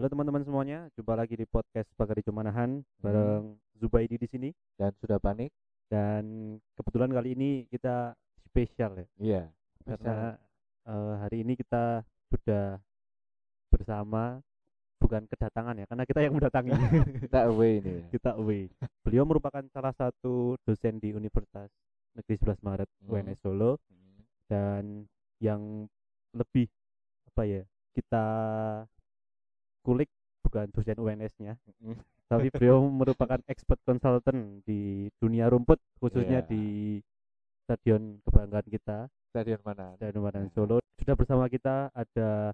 Halo teman-teman semuanya, jumpa lagi di podcast Pagari Cumanahan bareng Zubaidi di sini dan sudah panik dan kebetulan kali ini kita spesial ya iya karena eh, hari ini kita sudah bersama bukan kedatangan ya karena kita yang mendatangi kita away ini ya. kita away. Beliau merupakan salah satu dosen di Universitas Negeri 11 Maret Hmm. UNS Solo Hmm. dan yang lebih apa ya kita kulik bukan dosen UNS-nya Hmm. tapi beliau merupakan expert consultant di dunia rumput khususnya Iya. di stadion kebanggaan kita. Stadion mana? Stadion Madan Solo. Sudah bersama kita ada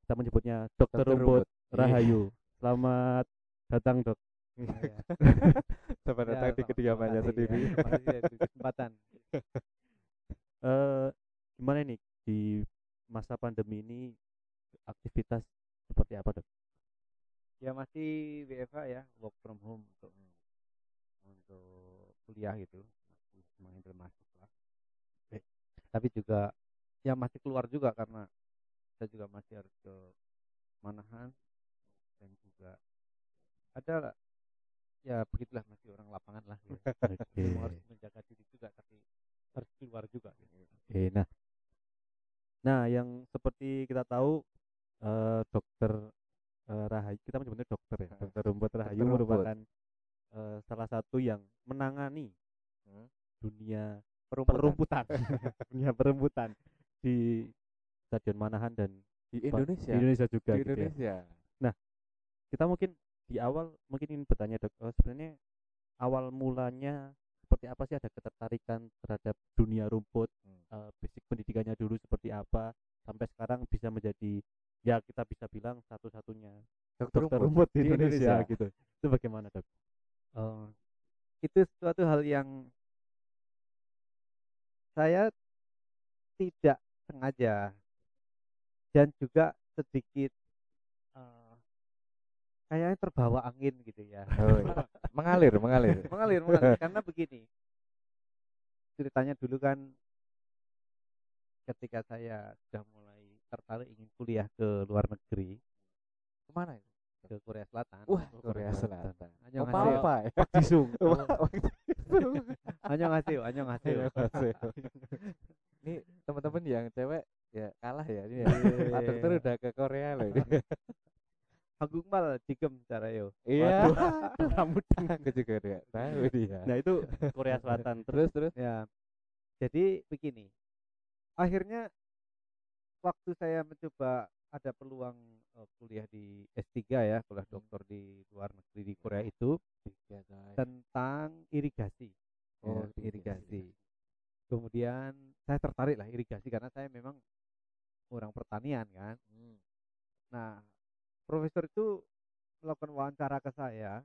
kita menyebutnya Dokter Rumput Rumput. Rahayu. Selamat datang dok. Selamat Ya, datang di selamat- kediamannya ya, sendiri. Ya, di kesempatan. eh gimana nih di masa pandemi ini aktivitas seperti apa dok Ya masih WFH ya, work from home untuk untuk kuliah gitu, masih menghandle mahasiswa. Eh, Tapi juga ya masih keluar juga karena saya juga masih harus ke Manahan dan juga ada lah, ya begitulah masih orang lapangan lah ya. Memang harus menjaga diri juga tapi harus keluar juga gitu. Oke, nah, nah yang seperti kita tahu eh, dokter eh, Rahayu, kita menyebutnya dokter ya, dokter rumput Rahayu Rumput. merupakan eh, salah satu yang menangani Hmm. dunia Perumputan. perumputan, dunia perumputan di Stadion Manahan dan di Indonesia di Indonesia juga di gitu ya. Indonesia Kita mungkin di awal mungkin ingin bertanya dok, eh, sebenarnya awal mulanya seperti apa sih ada ketertarikan terhadap dunia rumput Hmm. eh, basic pendidikannya dulu seperti apa sampai sekarang bisa menjadi ya kita bisa bilang satu-satunya dokter dokter rumput rumput di Indonesia, gitu itu bagaimana dok? Oh, itu suatu hal yang saya tidak sengaja dan juga sedikit eh, kayaknya terbawa angin gitu ya. Oh, iya. mengalir mengalir mengalir, mengalir karena begini. Ceritanya dulu kan ketika saya sudah mulai tertarik ingin kuliah ke luar negeri, ke mana itu? Ke Korea Selatan. wah Korea Korea Selatan. Ngasih, apa ya? Jisung. Hanya ngasih, hanya ngasih. ini teman-teman yang cewek ya kalah ya ini ya. Iya. Pak dokter udah ke Korea loh ini. Hagungmal digem cara yo. iya. Rambut aku juga udah tahu dia. Nah itu Korea Selatan. Terus terus? Ya. Jadi begini. Akhirnya waktu saya mencoba ada peluang eh, kuliah di S3 ya, kuliah Hmm. dokter di luar negeri di Korea itu tiga guys tentang irigasi. Oh, Ya, irigasi. Kemudian saya tertarik lah irigasi karena saya memang orang pertanian kan. Hmm. Nah, profesor itu melakukan wawancara ke saya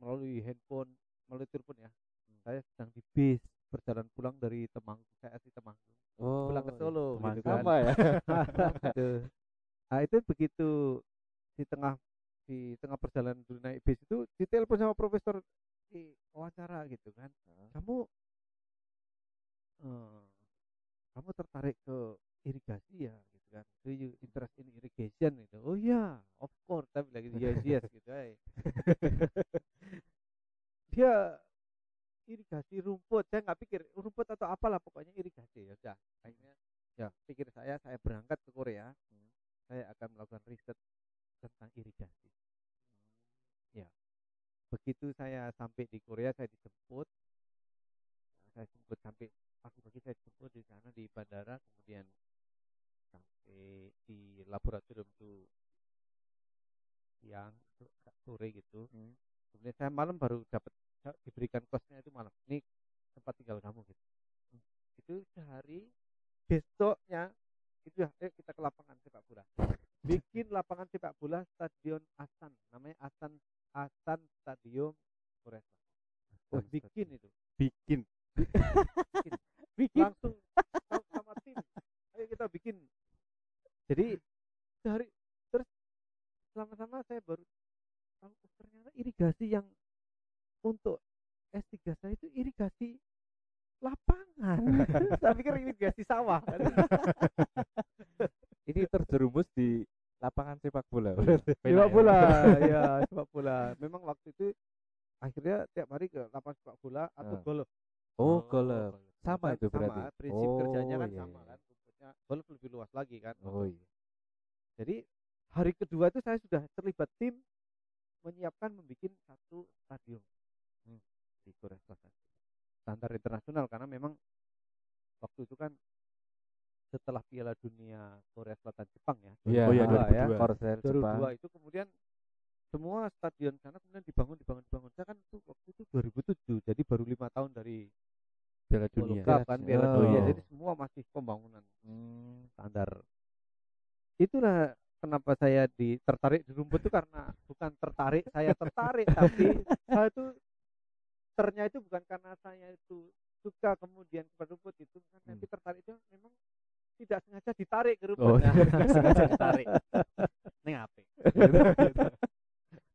melalui handphone, melalui telepon ya. Hmm. Saya sedang di bis berjalan pulang dari Temanggung, saya asli Temanggung, oh pulang ke Solo Temanggung. gitu kan. sama ya Gitu. Nah, itu begitu di tengah di tengah perjalanan dulu naik bis itu ditelepon sama profesor di wawancara gitu kan. Kamu eh, kamu tertarik ke irigasi ya gitu kan do you interest in irrigation gitu oh iya of course tapi lagi yes yes gitu ay. dia irigasi rumput saya nggak pikir rumput atau apalah pokoknya irigasi ya udah akhirnya ya pikir saya saya berangkat ke Korea saya akan melakukan riset tentang irigasi ya begitu saya sampai di Korea saya dijemput saya jemput sampai pagi-pagi saya jemput di sana di bandara kemudian sampai di laboratorium itu siang so- sore gitu Hmm. Kemudian saya malam baru dapat sa- diberikan kosnya itu malam ini tempat tinggal kamu gitu Hmm. itu sehari besoknya itu ya eh kita ke lapangan sepak bola bikin lapangan sepak bola stadion Asan namanya Asan Asan Stadium Korea Selatan. Oh, bikin itu bikin bikin langsung sama- sama tim ayo kita bikin jadi sehari terus selama-sama saya baru tahu oh, ternyata irigasi yang untuk S3 saya itu irigasi lapangan saya pikir irigasi sawah kan. ini terjerumus di lapangan sepak bola Enak sepak ya. bola bola ya sepak bola memang waktu itu akhirnya tiap hari ke lapangan sepak bola atau Ah. golf Oh, golf. Sama Kan itu berarti. sama prinsip kerjanya kan iya, sama iya. kan rumputnya golf lebih luas lagi kan Oh iya. jadi hari kedua itu saya sudah terlibat tim menyiapkan membuat satu stadion Hmm. di Korea Selatan standar internasional karena memang waktu itu kan setelah Piala Dunia Korea Selatan Jepang ya Iya, Oh iya, dua 2002. ya. Korsel Jepang. 2002 itu kemudian semua stadion sana kemudian dibangun dibangun dibangun saya kan itu waktu itu 2007 jadi baru lima tahun dari Piala World Dunia. Cup kan Piala Oh. Dunia jadi semua masih pembangunan Hmm. standar itulah kenapa saya di tertarik di rumput itu karena bukan tertarik saya tertarik tapi saya itu ternya itu bukan karena saya itu suka kemudian ke rumput itu kan tapi tertarik itu memang tidak sengaja ditarik ke rumput Oh, Nah, sengaja ditarik. Ning apa?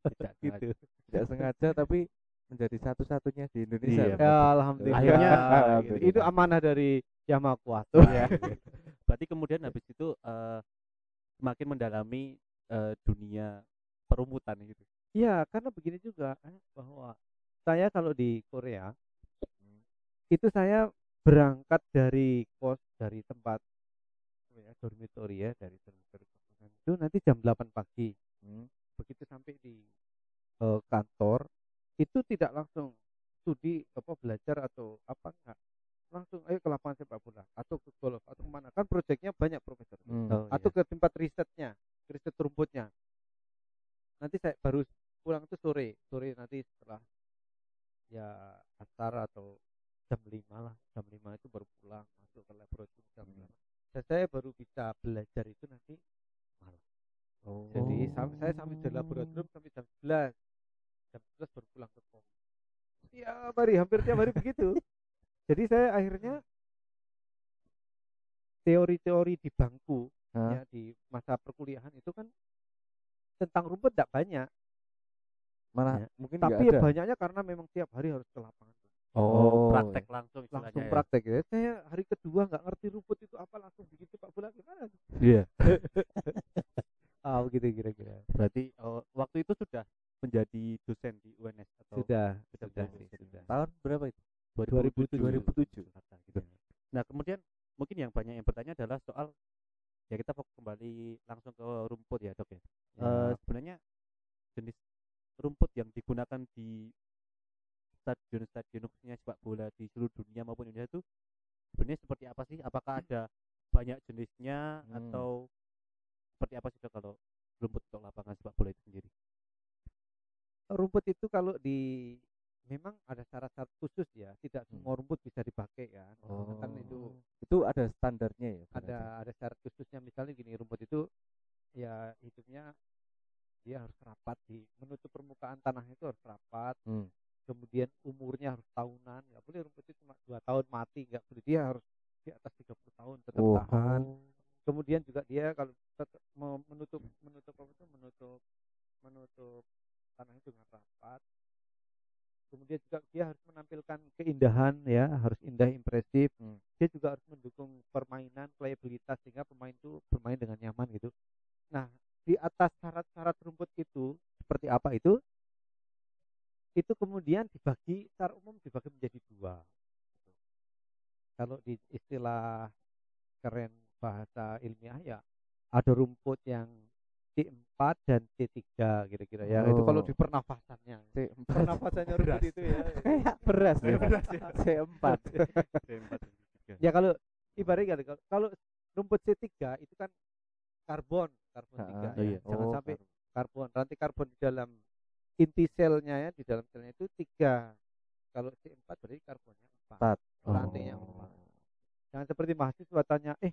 Tidak gitu sengaja. Tidak sengaja tapi menjadi satu-satunya di Indonesia. Iya, ya alhamdulillah Akhirnya, gitu. alhamdulillah. itu amanah dari kuasa Iya. Berarti kemudian habis itu eh, semakin mendalami eh, dunia perumputan gitu. Iya, karena begini juga eh, bahwa saya kalau di Korea itu saya berangkat dari kos dari tempat ya, dormitory ya dari dormitory itu nanti jam 8 pagi Hmm. begitu sampai di eh, kantor itu tidak langsung studi apa belajar atau apa enggak langsung ayo ke lapangan sepak bola. Atau ke golf atau ke mana. Kan proyeknya banyak profesor Hmm. Oh, atau ke tempat risetnya riset rumputnya. Nanti saya baru pulang itu sore sore nanti setelah ya asar atau jam lima lah jam lima itu baru pulang masuk ke laboratorium jam Hmm. dan saya baru bisa belajar itu nanti malam. Oh. jadi sam- saya sampai di laboratorium sampai jam 11 jam 11 baru pulang ke kos tiap hari hampir tiap hari begitu jadi saya akhirnya teori-teori di bangku ya di masa perkuliahan itu kan tentang rumput tidak banyak Malah Ya. mungkin tapi ya ada. banyaknya karena memang tiap hari harus ke lapangan Oh, praktek langsung istilahnya langsung ya. praktek ya saya hari kedua nggak ngerti rumput itu apa langsung bikin sepak bola gimana Iya. ah begitu kira-kira Berarti oh, waktu itu sudah menjadi dosen di UNS atau sudah sudah sudah sudah tahun berapa itu? 2007. 2007. Jakarta gitu. Nah, kemudian mungkin yang banyak yang bertanya adalah soal ya kita fokus kembali langsung ke rumput ya, Dok ya. Eh, sebenarnya jenis rumput yang digunakan di stadion-stadion khususnya sepak bola di seluruh dunia maupun Indonesia itu sebenarnya seperti apa sih? Apakah ada banyak jenisnya Hmm. atau seperti apa sih Dok, kalau rumput untuk lapangan sepak bola itu sendiri? rumput itu kalau di memang ada syarat-syarat khusus ya tidak Hmm. semua rumput bisa dipakai kan Oh. kan itu itu ada standarnya ya? ada ada syarat khususnya misalnya gini rumput itu ya hidupnya dia harus rapat di menutup permukaan tanah itu harus rapat Hmm. kemudian umurnya harus tahunan nggak boleh rumput itu cuma dua tahun mati nggak boleh dia harus di atas 30 tahun tetap Oh. tahan kemudian juga dia kalau menutup menutup apa itu menutup menutup tanah itu dengan rapat kemudian juga dia harus menampilkan keindahan ya harus indah impresif. Hmm. dia juga harus mendukung permainan playabilitas sehingga pemain itu bermain dengan nyaman gitu. Nah di atas syarat-syarat rumput itu seperti apa itu? Itu kemudian dibagi secara umum dibagi menjadi dua. Kalau di istilah keren bahasa ilmiah ya ada rumput yang C4 dan C3 kira-kira ya itu kalau Oh. di pernafasannya C4. pernafasannya rumput itu ya Kayak beras ya. Beras ya. C4. ya kalau ibaratnya kalau, kalau rumput C3 itu kan karbon karbon Ah, tiga oh ya. iya. jangan Oh, sampai karbon rantai karbon di dalam inti selnya ya di dalam selnya itu tiga kalau C4 berarti karbonnya empat Empat. rantainya Oh. empat jangan seperti mahasiswa tanya eh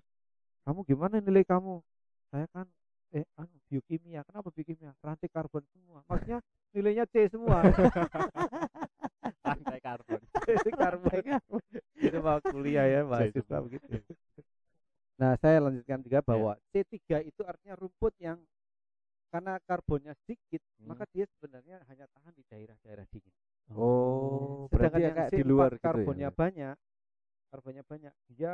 kamu gimana nilai kamu saya kan eh anu biokimia. Kenapa biokimia? Rantai karbon semua. Maksudnya nilainya C semua. Rantai karbon. karbon. Itu mau kuliah ya mahasiswa begitu. Nah saya lanjutkan juga bahwa C3 itu artinya rumput yang karena karbonnya sedikit Hmm. maka dia sebenarnya hanya tahan di daerah-daerah dingin. Oh, sedangkan berarti ya yang kayak di C4 luar gitu karbonnya ya. banyak karbonnya banyak dia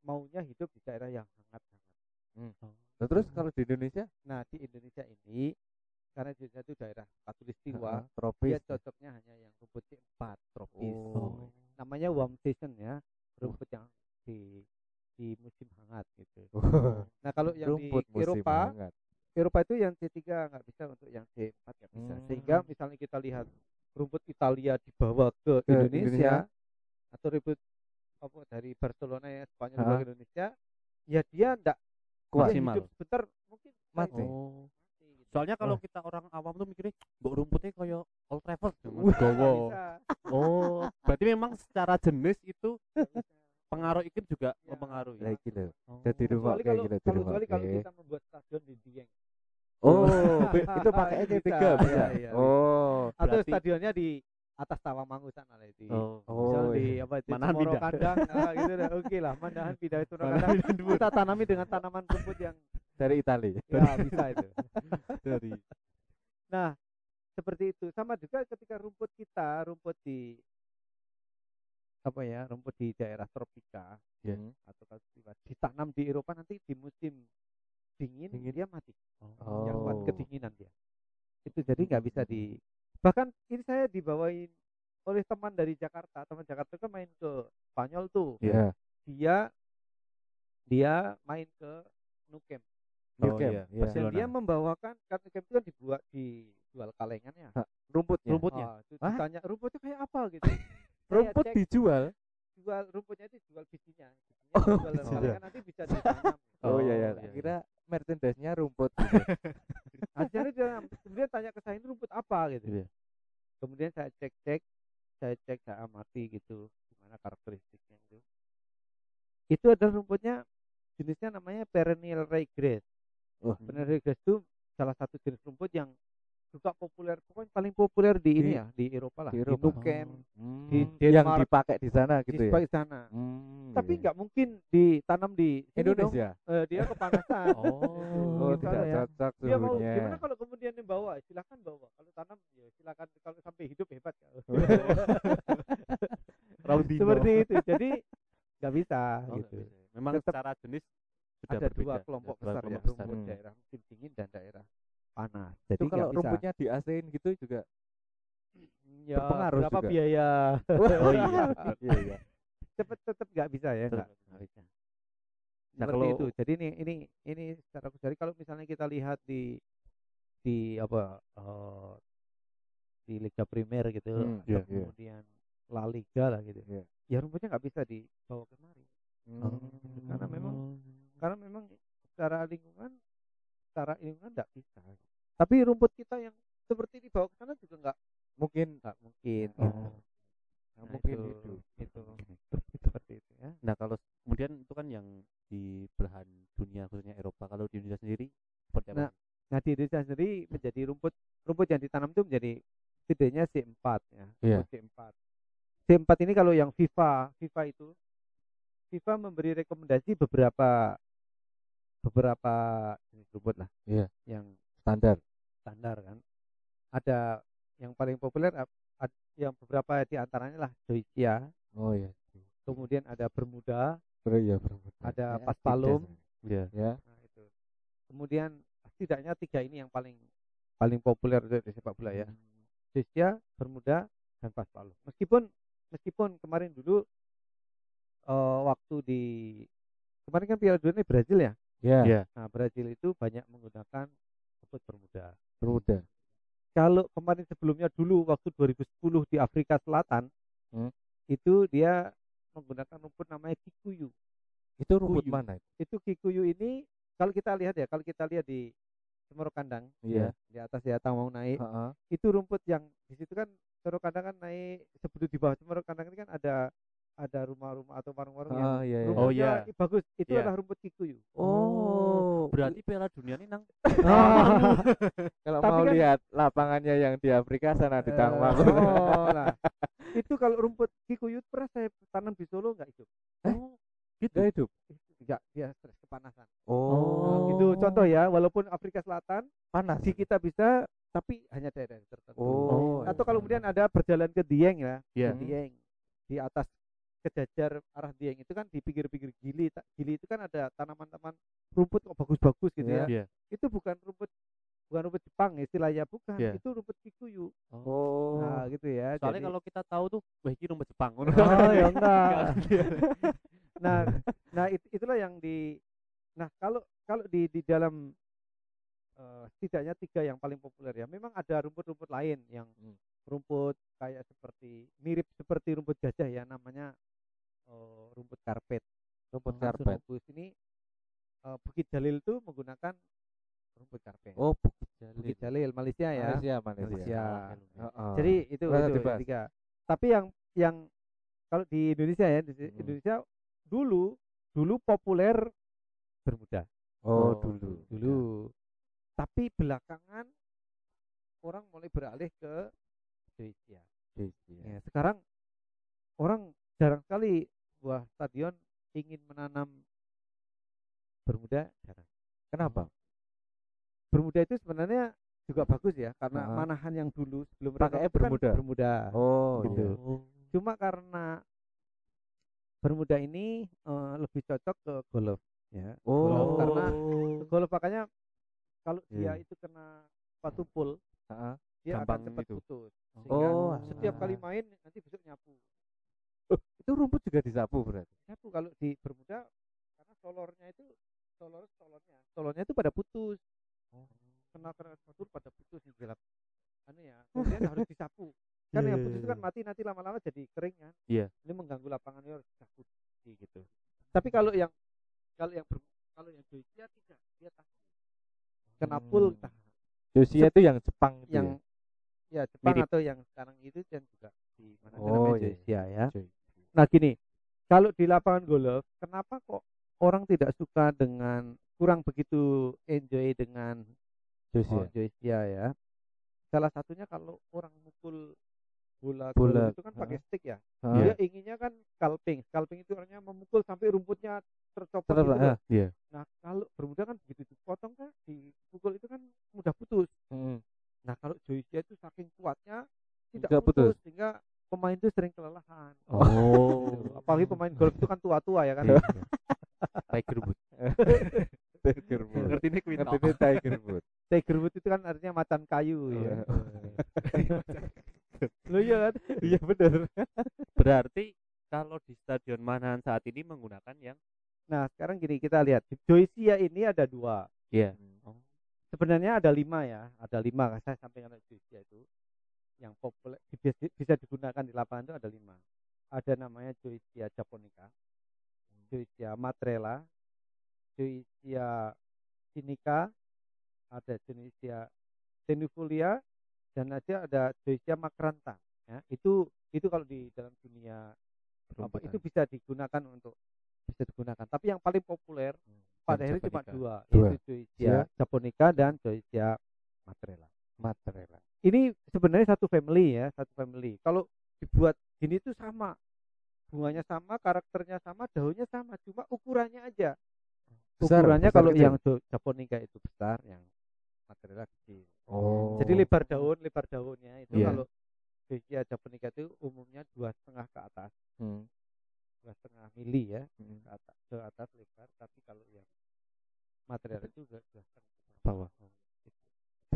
maunya hidup di daerah yang hangat-hangat Nah, terus kalau di Indonesia? nah di Indonesia ini karena Indonesia itu daerah katulistiwa Heeh, tropis. dia cocoknya hanya yang rumput C4 tropis Oh. namanya warm season ya rumput yang di di musim hangat gitu nah kalau yang Rumput di Eropa hangat. Eropa itu yang C3 nggak bisa untuk yang C4 nggak bisa sehingga Hmm. misalnya kita lihat rumput Italia dibawa ke, Ke Indonesia, atau rumput apa dari Barcelona ya Spanyol ke Indonesia ya dia enggak Kuat. Maksimal. hidup sebentar mungkin Mati. Oh. Soalnya kalau Wah. kita orang awam tuh mikirnya mbok rumputnya koyo Old Trafford Nggak gowo. Oh, berarti memang secara jenis itu pengaruh iklim juga Ya. mempengaruhi. Lah iki lho. Oh. Jadi rumah kayak kalau gitu di kalau kecuali kalau kita membuat stadion di Dieng Oh, itu pakai Bisa, tiga bisa. iya, iya, Oh. atau stadionnya di atas Tawangmangu sana lah itu Oh. Misal Oh, di iya. apa itu Manahan pindah. kandang nah, gitu dah oke lah Manahan pindah itu Manahan kandang kita tanami dengan tanaman rumput yang dari Italia. ya bisa itu Dari nah seperti itu sama juga ketika rumput kita rumput di apa ya rumput di daerah tropika. Hmm. atau ditanam di Eropa nanti di musim dingin, Dingin. dia mati Oh. yang kuat kedinginan dia itu jadi nggak bisa di bahkan ini saya dibawain oleh teman dari Jakarta teman Jakarta kan main ke Spanyol tuh Iya. dia dia main ke Nukem New Oh, Camp, iya. iya. dan Barcelona. dia membawakan kan Nukem itu kan dibuat dijual kalengannya Rumputnya. rumputnya. Ah, itu Hah? ditanya rumputnya kayak apa gitu Rumput cek, dijual. jual rumputnya itu jual bijinya bijinya Oh, dijual kalengan nanti bisa ditanam Oh, iya Oh, ya, iya, kira merchandise-nya rumput gitu. akhirnya dia kemudian tanya ke saya ini rumput apa gitu Iya. kemudian saya cek cek saya cek saya amati gitu gimana karakteristiknya itu itu adalah rumputnya jenisnya namanya perennial ryegrass Wah. perennial ryegrass itu salah satu jenis rumput yang juga populer pokoknya paling populer di ini Di- ya di Eropa lah di di, Eropa. Nukem Hmm, Di yang Denmark, dipakai di sana di gitu ya. sebagai sana Hmm, tapi iya. nggak mungkin ditanam di dong. Indonesia. Eh, dia kepanasan Oh. Oh, Gitu tidak ya. cocok dia mau gimana kalau kemudian dia bawa silakan bawa kalau tanam ya silakan kalau sampai hidup hebat Raudino. seperti itu jadi nggak bisa Oh, gitu. Memang Tetap secara jenis sudah ada berbeda. dua kelompok Dua besar ya kelompok besar. rumput Hmm. daerah musim dingin dan daerah panas jadi Itu kalau bisa rumputnya di AC-in gitu juga. ya, berpengaruh berapa juga. biaya Oh iya. Iya, iya. cepet tetap nggak bisa ya nggak bisa Nah, seperti kalau- itu jadi ini ini ini secara jadi kalau misalnya kita lihat di di apa eh, di Liga Primer gitu Hmm, iya, iya. kemudian La Liga lah gitu Iya. ya rumputnya nggak bisa dibawa kemari Hmm. Karena memang- karena memang secara lingkungan secara lingkungan nggak bisa tapi rumput kita yang seperti dibawa ke sana juga nggak mungkin nggak mungkin Oh. gitu. Nah, Nah, mungkin itu, itu. itu seperti itu ya Nah, kalau kemudian itu kan yang di belahan dunia khususnya Eropa. Kalau di Indonesia sendiri seperti apa? Nah, Nah di Indonesia sendiri menjadi rumput rumput yang ditanam itu menjadi setidaknya C4 ya. Rumput C4. C4 ini kalau yang FIFA, FIFA itu FIFA memberi rekomendasi beberapa beberapa jenis rumput lah. Iya. Yang standar. standar kan. Ada yang paling populer ap- ad- yang beberapa di antaranya lah Joycia, Oh iya. kemudian ada Bermuda, Ber iya bermuda. Ada Kayak Paspalum. Iya. Ya. Nah, itu. Kemudian setidaknya tiga ini yang paling paling populer di sepak bola ya. Joycia, Bermuda, dan Paspalum. Meskipun meskipun kemarin dulu eh, waktu di kemarin kan Piala Dunia Brazil ya. Ya. Iya. Nah, Brazil itu banyak menggunakan rumput Bermuda. Bermuda. Kalau kemarin sebelumnya dulu waktu 2010 di Afrika Selatan Hmm. itu dia menggunakan rumput namanya kikuyu. Itu rumput Kuyu. mana? itu? Itu kikuyu ini kalau kita lihat ya, kalau kita lihat di Semoro Kandang, Iya. di atas ya mau naik, Heeh. itu rumput yang di situ kan Semoro Kandang kan naik sebelum di bawah Semoro Kandang ini kan ada ada rumah-rumah atau warung-warung yang Ah, iya, iya. Oh, rumputnya iya. bagus. Itu Iya. adalah rumput kikuyu. Oh, Berarti Piala Dunia ini nang kalau Tapi mau kan- lihat lapangannya yang di Afrika sana di Eh, Tangwangun. oh, nah. itu kalau rumput kikuyu pernah saya tanam di Solo nggak hidup. Oh, Dia hidup. Enggak, dia stres kepanasan. Oh, Gitu contoh ya, walaupun Afrika Selatan panas. di kita bisa tapi hanya daerah tertentu. Oh, Atau kalau kemudian ada perjalanan ke Dieng ya, Iya. ke Dieng di atas kejajar arah Dieng itu kan di pinggir-pinggir gili, gili itu kan ada tanaman-tanaman rumput kok bagus-bagus gitu Iya. ya. Iya. Itu bukan rumput bukan rumput Jepang istilahnya bukan Iya. itu rumput kikuyu Oh. nah gitu ya Soalnya Jadi- kalau kita tahu tuh, wah ini rumput Jepang. oh ya enggak nah nah it- itulah yang di nah kalau kalau di di dalam eh, setidaknya tiga yang paling populer ya memang ada rumput-rumput lain yang Hmm. rumput kayak seperti mirip seperti rumput gajah ya namanya eh, rumput karpet rumput Langsung karpet. Bus ini eh, Bukit Jalil tuh menggunakan rumput karpet Oh, Bukit Jalil. Bukit Jalil Malaysia ya Malaysia, Malaysia. Malaysia. Heeh. jadi itu Pernah itu dibahas. tiga tapi yang yang kalau di Indonesia ya di Hmm. Indonesia dulu dulu populer Bermuda oh, Oh, dulu. dulu tapi belakangan orang mulai beralih ke Indonesia Indonesia. ya, sekarang orang jarang sekali buah stadion ingin menanam Bermuda jarang Kenapa? Bermuda itu sebenarnya juga bagus ya karena Heeh. manahan yang dulu sebelum itu kan Bermuda? Bermuda Oh, gitu. iya. cuma karena Bermuda ini eh, lebih cocok ke golf ya Oh. Golf karena golf makanya kalau dia Iya. itu kena batu pool Heeh. dia Gampang akan cepat itu. putus sehingga Oh, setiap kali main nanti besok nyapu Itu rumput juga disapu berarti. nyapu kalau di Bermuda karena solornya itu solor solornya solornya itu pada putus kena kena batu pada putus nih gelap anu ya kemudian harus disapu kan Iya, yang iya, putus itu iya. kan mati nanti lama-lama jadi kering kan Iya. ini mengganggu lapangan ini harus disapu gitu tapi kalau yang kalau yang ber- kalau yang Joycia tidak dia tahan kena pool Hmm. tahan itu yang Jepang itu yang ya Jepang Mirip. atau yang sekarang itu dan juga di mana Oh, namanya iya. Ya ya. Nah gini kalau di lapangan golf kenapa kok orang tidak suka dengan kurang begitu enjoy dengan Josia. oh, Joycia ya salah satunya kalau orang mukul bola, Bola, itu kan pakai ha. stick ya Heeh. dia inginnya kan scalping scalping itu artinya memukul sampai rumputnya tercopot gitu iya. nah kalau bermuda kan begitu dipotong kan dipukul itu kan mudah putus Mm. nah kalau Joycia itu saking kuatnya tidak putus, putus. sehingga pemain itu sering kelelahan Oh. Apalagi pemain golf itu kan tua-tua ya kan Iya. Tiger Woods. Tiger Woods. Ngerti nih Queen Ngerti ini Tiger Woods. Tiger Woods itu kan artinya macan kayu ya Oh. lo iya kan Iya benar. Berarti kalau di stadion Manahan saat ini menggunakan yang nah sekarang gini kita lihat Joycia ini ada dua Iya. sebenarnya ada lima ya ada lima saya sampaikan Joycia itu yang populer bisa, digunakan di lapangan itu ada lima. Ada namanya Joycia japonica Joycia matrela Joycia sinica ada Joycia tenufolia dan ada ada Joycia makranta ya. Itu itu kalau di dalam dunia apa itu bisa digunakan untuk bisa digunakan. Tapi yang paling populer pada akhirnya cuma dua, Dua. yaitu Joycia japonica dan Joycia matrela Matrela. ini sebenarnya satu family ya satu family kalau dibuat gini tuh sama bunganya sama karakternya sama daunnya sama cuma ukurannya aja Besar, ukurannya besar kalau kecil? yang japonica itu besar yang matrela kecil Oh. jadi lebar daun lebar daunnya itu Iya. kalau Joycia japonica itu umumnya dua setengah ke atas Hmm. dua setengah mili ya Hmm. ke atas ke atas lebar tapi kalau yang material itu dua setengah ke bawah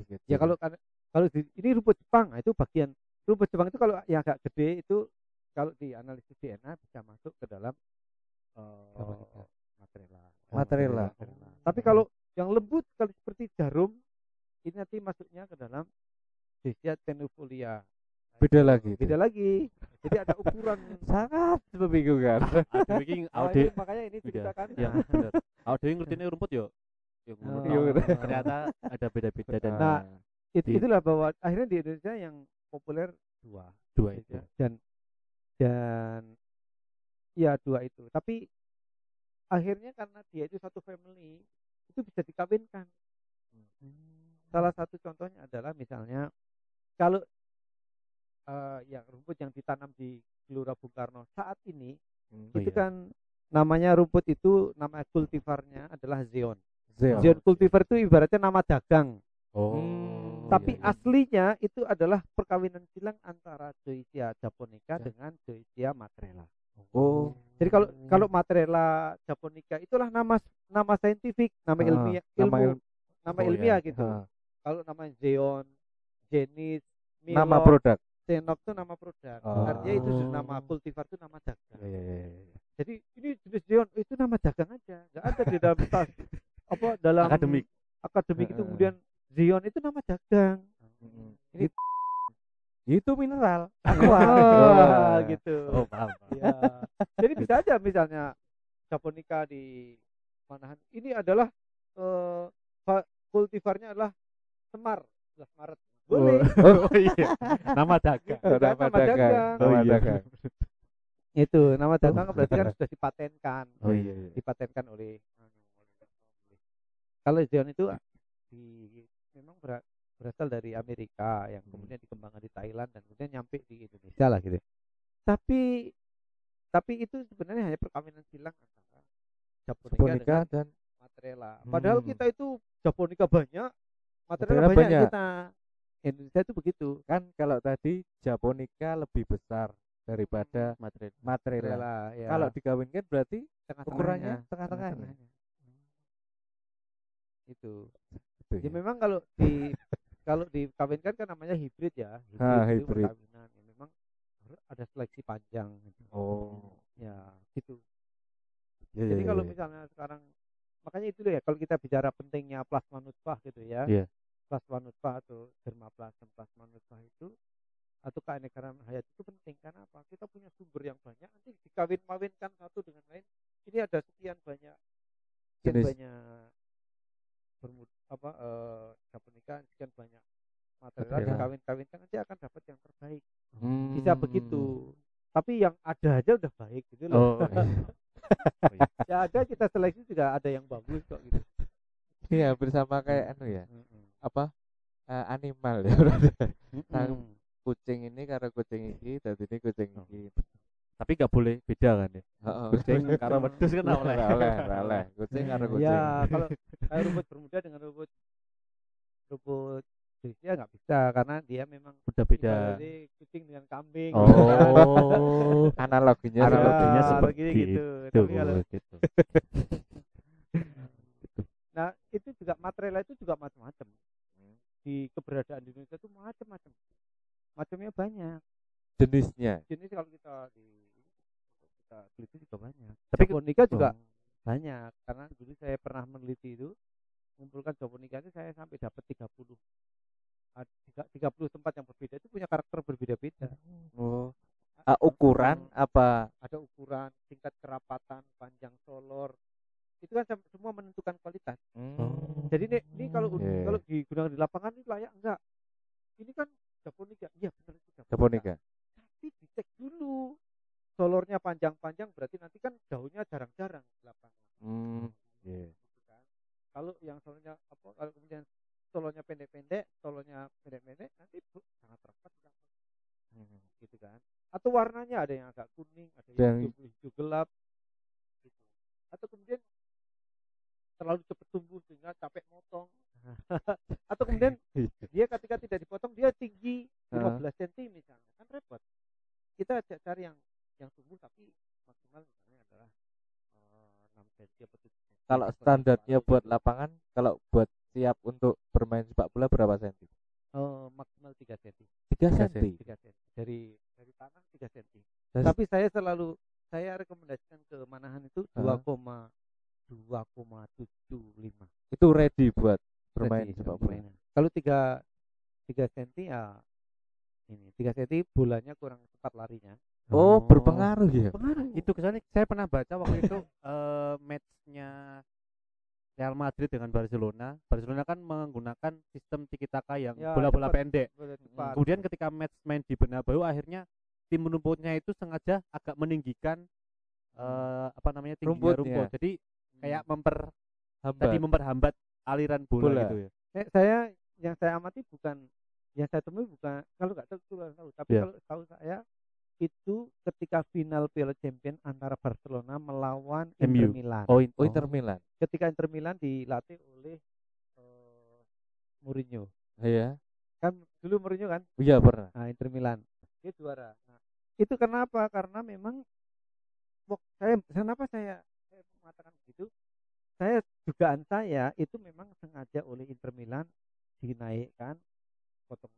Begitu. ya kalau kan- kalau di, ini rumput Jepang nah itu bagian rumput Jepang itu kalau yang agak gede itu kalau di analisis DNA bisa masuk ke dalam eh, Apa? material tapi kalau yang lembut kalau seperti jarum ini nanti masuknya ke dalam Joycia tenufolia beda lagi. itu. beda lagi jadi ada ukuran Sangat membingungkan. Aduh ini Oh, ini makanya ini ceritakan bener. Audio yang ngerti rumput yo. Yang Oh. ternyata ada beda-beda dan Nah, It- itulah bahwa akhirnya di Indonesia yang populer dua dua gitu itu. ya. dan dan ya dua itu tapi akhirnya karena dia itu satu family itu bisa dikawinkan salah satu contohnya adalah misalnya kalau eh, yang rumput yang ditanam di Gelora Bung Karno saat ini Hmm. Oh itu iya. kan namanya rumput itu nama kultivarnya adalah zeon Zeon. zeon itu ibaratnya nama dagang Oh. Hmm, tapi iya, iya. aslinya itu adalah perkawinan silang antara Joycia japonica Ja- dengan Joycia matrela. Oh. Jadi kalau kalau matrela japonica itulah nama nama saintifik, nama Ah, ilmiah, nama ilmu, il- nama Oh, ilmiah iya. gitu. Ah. kalau namanya Zeon, Jenis, Nama Milot, produk. Senok itu nama produk. Oh. Artinya itu nama kultivar itu nama dagang. Iya, iya, iya, iya. Jadi ini jenis Zeon itu nama dagang aja, nggak ada di dalam tas apa dalam Akademik. akademik itu kemudian Zeon itu nama dagang. Ini itu mineral. Aqua Oh. gitu. Oh, paham. paham. Ya. Jadi bisa aja misalnya Japonica di Manahan ini adalah eh, va- kultivarnya adalah Semar 11 Maret. Boleh. Oh, iya. Nama dagang. Itu kan Nama nama dagang. dagang. Nama Oh, iya. dagang. Itu nama dagang berarti kan sudah dipatenkan. Oh iya. iya. Dipatenkan oleh kalau Zeon itu di memang ber- berasal dari Amerika yang kemudian dikembangkan di Thailand dan kemudian nyampe di Indonesia lah gitu. Tapi tapi itu sebenarnya hanya perkawinan silang antara Japonica, dengan dan Matrela. Padahal Hmm. kita itu Japonica banyak, Matrela banyak, banyak. kita. Indonesia itu begitu. kan kalau tadi Japonica lebih besar daripada. Matrela. Matrela ya. Kalau dikawinkan berarti tengah-tengahnya, ukurannya tengah-tengahnya. Itu. Gitu Ya ya. memang kalau di kalau dikawinkan kan namanya hibrid ya. Ah, itu hibrid. perkawinan. Ya, memang harus ada seleksi panjang. gitu. Oh. Ya, gitu. Iya, Jadi iya, kalau iya. misalnya sekarang makanya itu ya kalau kita bicara pentingnya plasma nutfah gitu ya. Iya. Plasma nutfah atau dermaplasma plasma nutfah itu atau keanekaragaman hayat itu penting karena apa? Kita punya sumber yang banyak nanti dikawin-kawinkan satu dengan lain. Ini ada sekian banyak sekian Jenis. banyak bermud apa eh Japonica sekian banyak material Material. dikawin-kawinkan nanti akan dapat yang terbaik. Hmm. Bisa begitu. Tapi yang ada aja udah baik gitu loh. Oh, iya. Oh, iya. ya ada kita seleksi juga ada yang bagus kok gitu. Ini hampir sama kayak anu ya. Mm-mm. Apa? eh, animal ya berarti. Mm-mm. kucing ini karo kucing iki dadi ini kucing Oh. Tapi nggak boleh beda kan ya. Kucing karo wedhus kan. Ora oleh, ora oleh. Kucing karo kucing. Ya kalau kayak rumput bermuda dengan rumput rumput Indonesia nggak bisa karena dia memang Udah beda. ibaratnya kucing dengan kambing. gitu kan. Oh. Analoginya Ya, Analoginya seperti gitu. itu. Tapi kalau gitu. nah itu juga material itu juga macam-macam. Di keberadaan di Indonesia itu macam-macam. Macamnya banyak. jenisnya. Jenis kalau kita di kita teliti juga banyak. Tapi Japonica juga Oh. banyak karena dulu saya pernah meneliti itu mengumpulkan Japonica itu saya sampai dapat 30 Ad- tiga- 30 tempat yang berbeda itu punya karakter berbeda-beda. Oh. Ah, ukuran apa? Ada ukuran, tingkat kerapatan, panjang solor. Itu kan sem- semua menentukan kualitas. Hmm. Jadi ini, ini kalau Iya. kalau digunakan di lapangan ini layak enggak? Ini kan Japonica. Iya benar itu Japonica. Japonica. Tapi dicek dulu. Solornya panjang-panjang berarti nanti kan daunnya jarang-jarang di lapangan. Hmm. Iya. gitu kan. Kalau yang solornya apa kalau kemudian solornya pendek-pendek, solornya pendek-pendek nanti bu- sangat rapat Hmm. gitu kan. Atau warnanya ada yang agak kuning, ada Yang- yang hijau, hijau gelap gitu. Atau kemudian terlalu cepat tumbuh sehingga capek motong. Atau kemudian dia ketika tidak dipotong dia tinggi 15 cm misalnya. Kan repot. Kita cari yang yang tumbuh tapi maksimal misalnya adalah eh, 6 cm atau 7 cm. Kalau standarnya buat lapangan, kalau buat siap untuk bermain sepak bola berapa senti? Eh, maksimal 3 cm. 3 Tiga senti. 3 cm. Dari dari tanah 3 cm. Dan- Tapi saya selalu saya rekomendasikan ke Manahan itu Hah? 2,2,75 Itu ready buat bermain Ready sepak bola. Kalau 3 3 cm ya ini 3 cm bolanya kurang cepat larinya. Oh, berpengaruh ya. Pengaruh. Itu kesannya saya pernah baca waktu itu eh matchnya Real Madrid dengan Barcelona. Barcelona kan menggunakan sistem tiki taka yang Ya, bola-bola cepat. pendek. Bola cepat. Kemudian ketika match main di Bernabeu akhirnya tim rumputnya itu sengaja agak meninggikan eh apa namanya tingginya Rumputnya. rumput. Jadi kayak memper Hambat. tadi memperhambat aliran bola, Bola. gitu ya. Eh, saya yang saya amati bukan yang saya temui bukan kalau nggak tahu tahu tapi Ya. kalau tahu saya itu ketika final Piala Champion antara Barcelona melawan Inter MU. Milan. Oh, Oh, Inter Milan. Ketika Inter Milan dilatih oleh eh, Mourinho. Iya. Kan dulu Mourinho kan, Iya pernah. nah Inter Milan dia juara. Nah, itu kenapa? Karena memang saya kenapa saya, saya mengatakan begitu? Saya dugaan saya itu memang sengaja oleh Inter Milan dinaikkan potong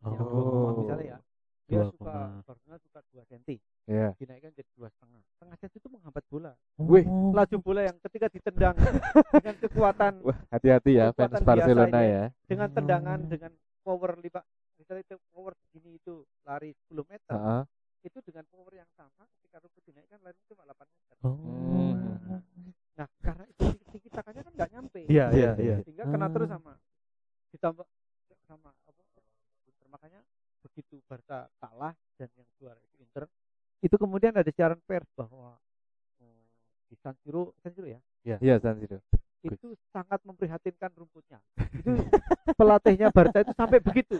Oh. koma misalnya ya dia suka. Barcelona suka dua senti Iya. dinaikkan jadi dua setengah setengah senti itu menghambat bola Wih. laju bola yang ketika ditendang dengan kekuatan Wah, hati-hati ya fans Kekuatan biasa Barcelona ini. ya. dengan tendangan dengan power lima misalnya itu power segini itu lari 10 meter Heeh. itu dengan power yang sama ketika rumput dinaikkan lari cuma 8 meter Oh. nah karena itu tiki takanya kan nggak nyampe Iya, iya, Iya, iya. sehingga kena terus sama ditambah sama apa Inter. makanya begitu Barca kalah dan yang juara itu Inter itu kemudian ada siaran pers bahwa eh, di San Siro San Siro ya Iya, San Siro. itu sangat memprihatinkan rumputnya itu pelatihnya Barca itu sampai begitu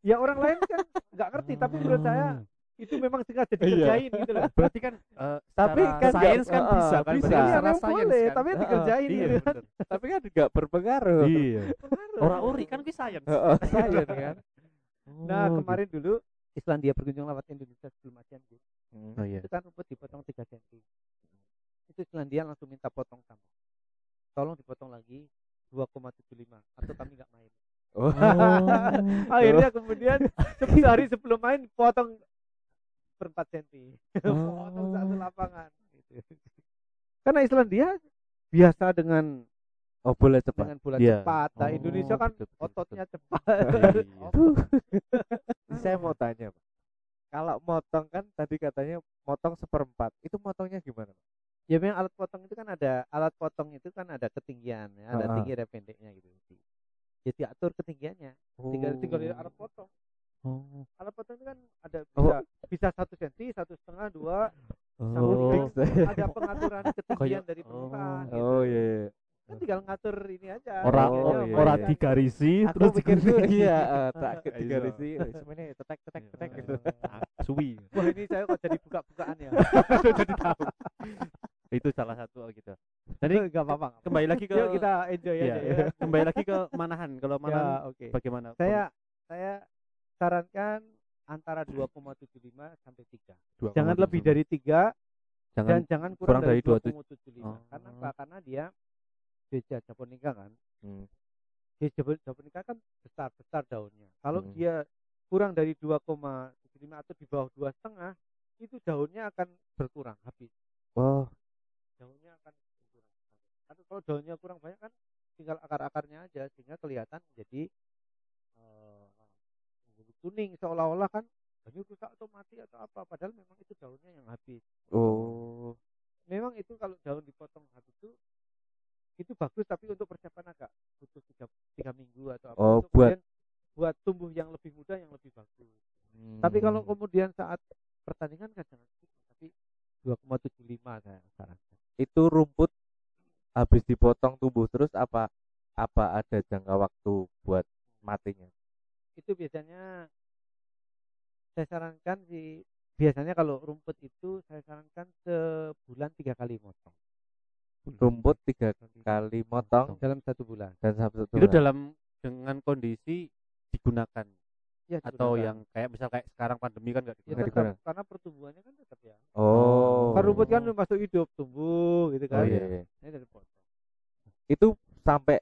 ya orang lain kan nggak ngerti tapi menurut saya itu memang sengaja Iya. dikerjain gitu loh berarti kan eh, Tapi kan sains kan eh, bisa kan bisa. Iya, secara sains boleh, kan. tapi dikerjain iya gitu kan. bener. Tapi kan nggak berpengaruh. iya orang uri kan kuwi sains Heeh, Science kan. Nah, Oh, kemarin dulu Islandia berkunjung lewat Indonesia sebelum. Hmm. Oh iya Itu kan rumput dipotong 3 cm. Itu Islandia langsung minta potong tambah. Tolong dipotong lagi 2,75 atau kami nggak main. Oh. Akhirnya kemudian se- hari sebelum main potong per 4 cm. potong satu lapangan gitu. Karena Islandia biasa dengan Oh, boleh cepat. dengan bola Iya. cepat. Nah, Oh, Indonesia kan betul, betul, ototnya betul. cepat. Iya. Ini saya mau tanya, Pak. Kalau motong kan tadi katanya motong seperempat. Itu motongnya gimana? Pak? ya memang alat potong itu kan ada alat potong itu kan ada ketinggian ya, ada Ah. tinggi ada pendeknya gitu ya diatur ketinggiannya tinggal tinggal di alat potong oh alat potong itu kan ada Oh. bisa bisa satu senti satu setengah dua oh ada pengaturan ketinggian Kayak- dari permukaan oh. gitu. Oh iya. iya. Kan tinggal ngatur ini aja. Ora Oh, tingginya iya, ora iya. digarisi Aku terus pikir tuh digarisi. iya, eh, tak Iya. digarisi, semuanya tetek tetek tetek gitu. Ah, suwi. Wah ini saya kok jadi buka-bukaan ya? Jadi tahu. Itu salah satu oh gitu. Jadi nggak apa-apa kembali lagi ke yuk kita enjoy Iya, aja ya. Kembali lagi ke manahan. Kalau ya manahan oke. bagaimana? Saya saya sarankan antara 2,75 sampai 3 jangan lebih dari 3 jangan dan jangan kurang, kurang dari dari 2,75. 2,75 karena Oh. apa? Karena dia beja japonica kan? Hmm. beja japonica kan besar besar daunnya. Kalau Hmm. dia kurang dari 2,75 atau di bawah dua setengah itu daunnya akan berkurang habis. Oh, daunnya akan berkurang. Karena kalau daunnya kurang banyak kan tinggal akar-akarnya aja sehingga kelihatan menjadi eh, kuning. Seolah-olah kan ini rusak atau mati atau apa padahal memang itu daunnya yang habis. Oh. memang itu kalau daun dipotong habis itu itu bagus tapi untuk persiapan agak butuh tiga, tiga minggu atau apa Oh, buat- buat tumbuh yang lebih muda yang lebih bagus tapi kalau Hmm. kemudian saat pertandingan kan jangan tapi 2,75 saya sarankan itu rumput habis dipotong tumbuh terus apa apa ada jangka waktu buat matinya? itu biasanya saya sarankan sih biasanya kalau rumput itu saya sarankan sebulan tiga kali motong Rumput tiga kali motong dalam satu bulan. Dan satu itu dalam dengan kondisi digunakan ya atau digunakan. yang kayak misal kayak sekarang pandemi kan nggak ya, tetap, digunakan. karena pertumbuhannya kan tetap ya. Oh. Kan rumput kan masuk hidup tumbuh gitu oh kan. iya, iya. ini dari potong. Itu sampai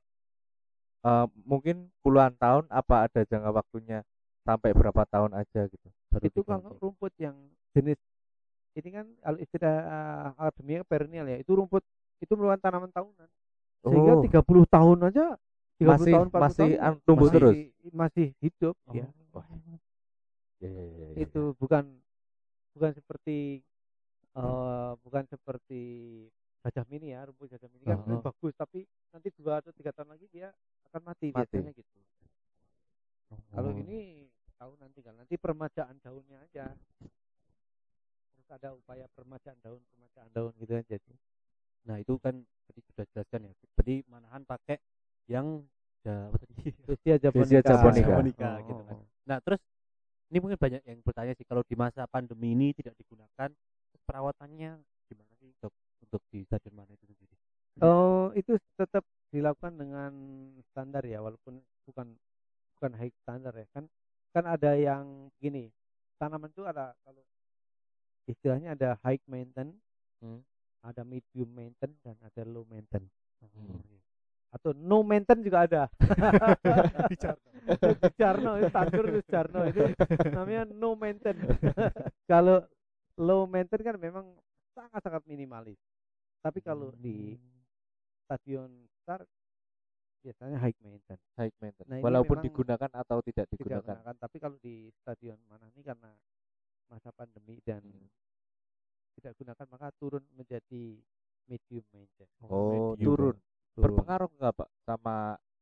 eh, mungkin puluhan tahun apa ada jangka waktunya sampai berapa tahun aja gitu baru itu kalau rumput yang jenis ini kan kalau istilah uh, akademia perennial ya. Itu rumput itu merupakan tanaman tahunan sehingga Oh. 30 tahun aja 30 masih tahun 40 masih tahun tumbuh masih, terus masih hidup ya Wah. Ya, ya, ya, ya, itu bukan bukan seperti eh bukan seperti gajah mini ya rumput gajah mini kan Oh. bagus tapi nanti dua atau tiga tahun lagi dia akan mati, Mati. biasanya gitu kalau Oh. ini tahu nanti kan nanti permajaan daunnya aja terus ada upaya permajaan daun permajaan daun gitu kan jadi nah itu kan tadi sudah jelaskan ya jadi manahan pakai yang ya, apa tadi Besia Besia japonica, japonica. Japonica, Oh, gitu kan. oh. nah terus ini mungkin banyak yang bertanya sih kalau di masa pandemi ini tidak digunakan perawatannya gimana sih dok untuk di stadion mana itu sendiri Oh, itu tetap dilakukan dengan standar ya, walaupun bukan bukan high standar ya. Kan kan ada yang gini, tanaman itu ada kalau istilahnya ada high maintenance, Hmm. Ada medium maintenance dan ada low maintenance. Hmm. Atau no maintain juga ada. Di Jarno. di itu di itu namanya no maintain kalau low maintain kan memang sangat sangat minimalis. Tapi kalau di stadion besar biasanya high maintain high maintenance. Nah, walaupun digunakan atau tidak tidak digunakan. gunakan tapi kalau di stadion mana ini karena masa pandemi dan Hmm. Tidak gunakan maka turun menjadi medium maintain oh medium. turun Turun. berpengaruh nggak pak sama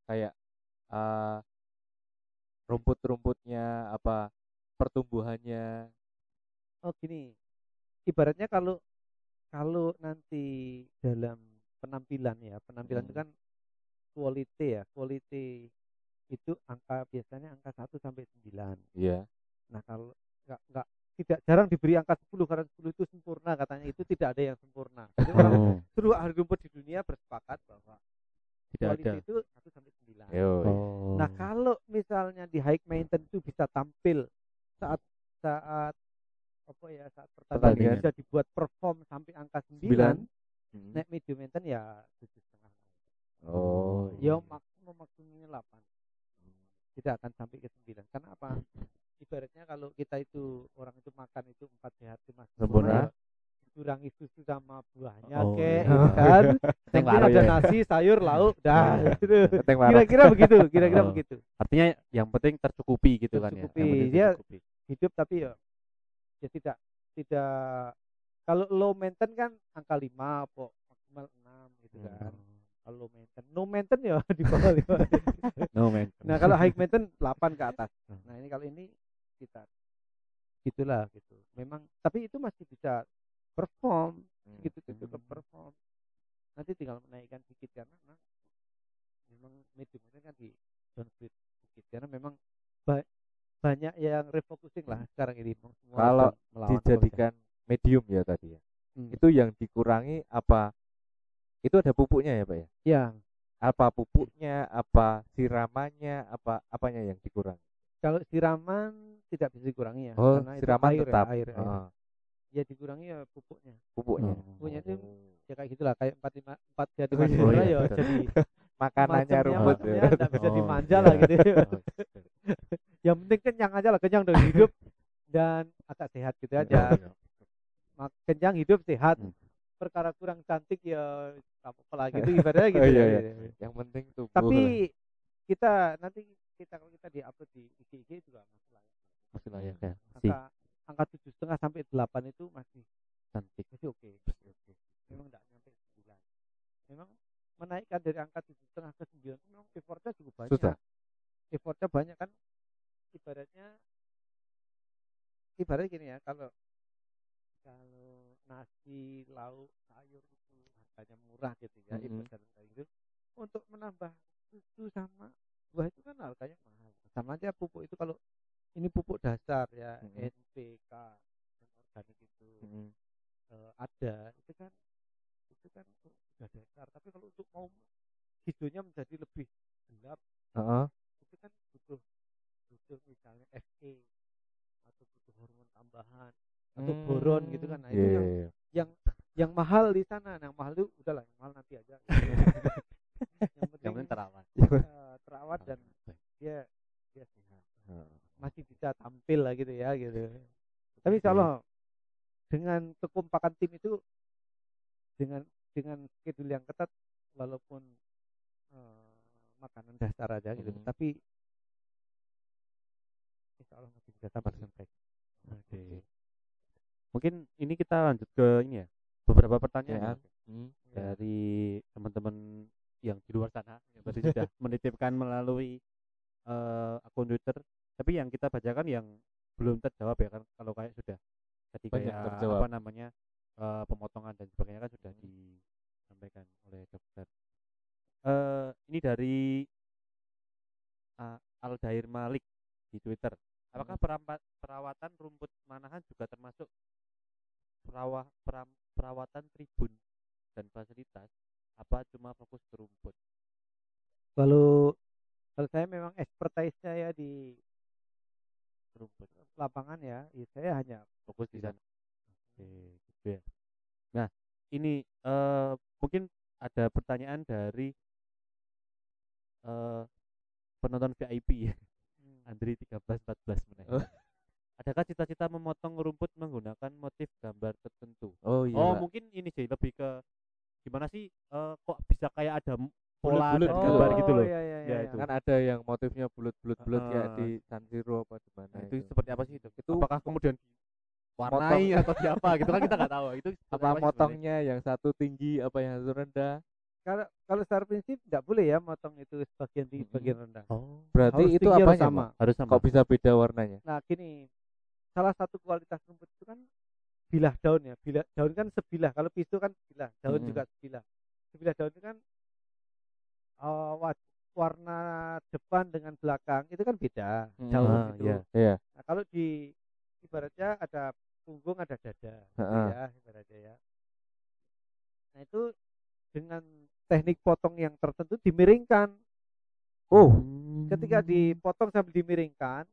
kayak eh, rumput-rumputnya apa pertumbuhannya oh gini ibaratnya kalau kalau nanti dalam penampilan ya penampilan itu Hmm. kan quality ya quality itu angka biasanya angka 1 sampai 9 ya nah kalau nggak nggak tidak jarang diberi angka 10 karena 10 itu sempurna katanya itu tidak ada yang sempurna jadi orang Oh, seluruh ahli rumput di dunia bersepakat bahwa tidak ada. itu 1 sampai 9 yo Oh. Nah, kalau misalnya di high maintenance itu bisa tampil saat saat apa ya saat pertandingan Pertandingan. bisa dibuat perform sampai angka 9, Sembilan. Hmm. naik medium maintenance ya tujuh setengah. oh Ya iya. maksimum maksimumnya 8. Tidak akan sampai ke 9. Karena apa? Ibaratnya kalau kita itu orang itu makan itu empat sehat lima Sempurna. ya kurangi susu sama buahnya Oh, kek iya. gitu kan. Mungkin ada ya. nasi, sayur, lauk, dah gitu. Keteng waras. Kira-kira begitu, kira-kira Oh. begitu. Artinya yang penting tercukupi gitu kan ya. Tercukupi. Yang penting Dia- tercukupi. hidup tapi ya ya tidak tidak kalau low maintain kan angka 5 apa maksimal 6 gitu kan kalau low maintain no maintain ya di bawah 5 No man. nah kalau high maintain 8 ke atas Hmm. nah ini kalau ini kita gitulah gitu. Memang tapi itu masih bisa perform Hmm. gitu perform. Nanti tinggal menaikkan sedikit karena memang memang medium maintain kan di downgrade sedikit karena memang ba- banyak yang refocusing lah sekarang ini semua Kalau dijadikan medium ya tadi ya. Hmm. itu yang dikurangi apa itu ada pupuknya ya pak ya? Ya apa pupuknya apa siramannya apa apanya yang dikurangi kalau siraman tidak bisa dikurangi ya oh karena itu siraman air tetap ya, air, air. Ah, ya dikurangi ya pupuknya pupuknya Oh. pupuknya itu Oh. ya kayak gitulah kayak empat lima empat jadi Oh, iya, iya, ya jadi makanannya rumput ya. nggak bisa Oh, dimanja iya. lah gitu Oh, yang penting kenyang aja lah kenyang dari hidup dan agak sehat gitu aja kenyang hidup sehat Hmm. perkara kurang cantik ya apa lagi itu ibaratnya gitu Oh, iya, ya. iya. yang penting tubuh tapi kita nanti kita kalau kita di upload di IG IG juga masih layak Masih layak ya. Si angka angka tujuh setengah sampai delapan itu masih cantik. masih oke memang tidak sampai sembilan memang menaikkan dari angka tujuh setengah ke sembilan itu memang effortnya cukup banyak Susah. effortnya banyak kan ibaratnya ibaratnya gini ya kalau kalau nasi lauk sayur itu harganya murah gitu ya Mhm. ibarat dalam kayak gitu untuk menambah susu sama buah itu kan harganya mahal sama aja pupuk itu kalau ini pupuk dasar ya Mhm. NPK dan organik itu Hmm. eh, ada itu kan itu kan sudah dasar tapi kalau untuk mau hijaunya menjadi lebih gelap Heeh. itu kan butuh butuh misalnya FE atau butuh hormon tambahan atau boron gitu kan nah Iya, itu iya, yang iya. yang yang mahal di sana nah, yang mahal itu udahlah yang mahal nanti aja yang penting Yang penting terawat. eh, terawat dan Baik. dia dia sehat Heeh. masih bisa tampil lah gitu ya gitu tapi insya Allah dengan kekompakan tim itu dengan dengan schedule yang ketat walaupun eh, makanan dasar aja gitu Mhm. tapi insya Allah masih bisa dengan baik Oke. Mungkin ini kita lanjut ke ini ya. Beberapa pertanyaan Ya. Hmm. dari teman-teman yang di luar sana yang tadi sudah menitipkan melalui eh, akun Twitter. Tapi yang kita bacakan yang belum terjawab ya kan kalau kayak sudah jadi Banyak kayak terjawab. apa namanya eh, pemotongan dan sebagainya kan sudah disampaikan oleh dokter. Eh ini dari uh, Aldair Malik di Twitter. Apakah perampa- perawatan rumput manahan juga termasuk perawah peram- perawatan tribun dan fasilitas apa cuma fokus ke rumput? kalau kalau saya memang expertise saya di Rumput lapangan ya, ya saya hanya fokus di sana. Oke, gitu ya. Nah, ini eh mungkin ada pertanyaan dari eh penonton VIP ya. Andri 13 14 menit. Oh. Adakah cita-cita memotong rumput menggunakan motif gambar tertentu? Oh iya. oh, Pak. mungkin ini sih lebih ke gimana sih eh, kok bisa kayak ada m- pola Bulat-bulat dari gitu gambar loh. gitu loh. iya, iya, Ya, iya. itu. kan ada yang motifnya bulat-bulat-bulat kayak Heeh. di San Siro apa di mana itu itu. seperti apa sih itu? Itu Apakah kemudian warnai Motong- atau di apa gitu kan kita nggak tahu. Itu seperti apa sih sebenarnya? motongnya yang satu tinggi apa yang satu rendah Kalau kalau secara prinsip tidak boleh ya motong itu sebagian tinggi, bagian rendah. Oh, berarti Harus itu apanya sama. Harus sama. kok bisa beda warnanya Nah, gini. Salah satu kualitas rumput itu kan bilah daun ya. Bilah daun kan sebilah. Kalau pisau kan sebilah, daun Mm-mm. juga sebilah. Sebilah daun itu kan wa- warna depan dengan belakang itu kan beda Mm-mm. jauh Ah, gitu. iya. Iya. Nah, kalau di ibaratnya ada punggung ada dada, Heeh. ya ibaratnya ya. Nah itu dengan teknik potong yang tertentu dimiringkan. oh Ketika dipotong sambil dimiringkan,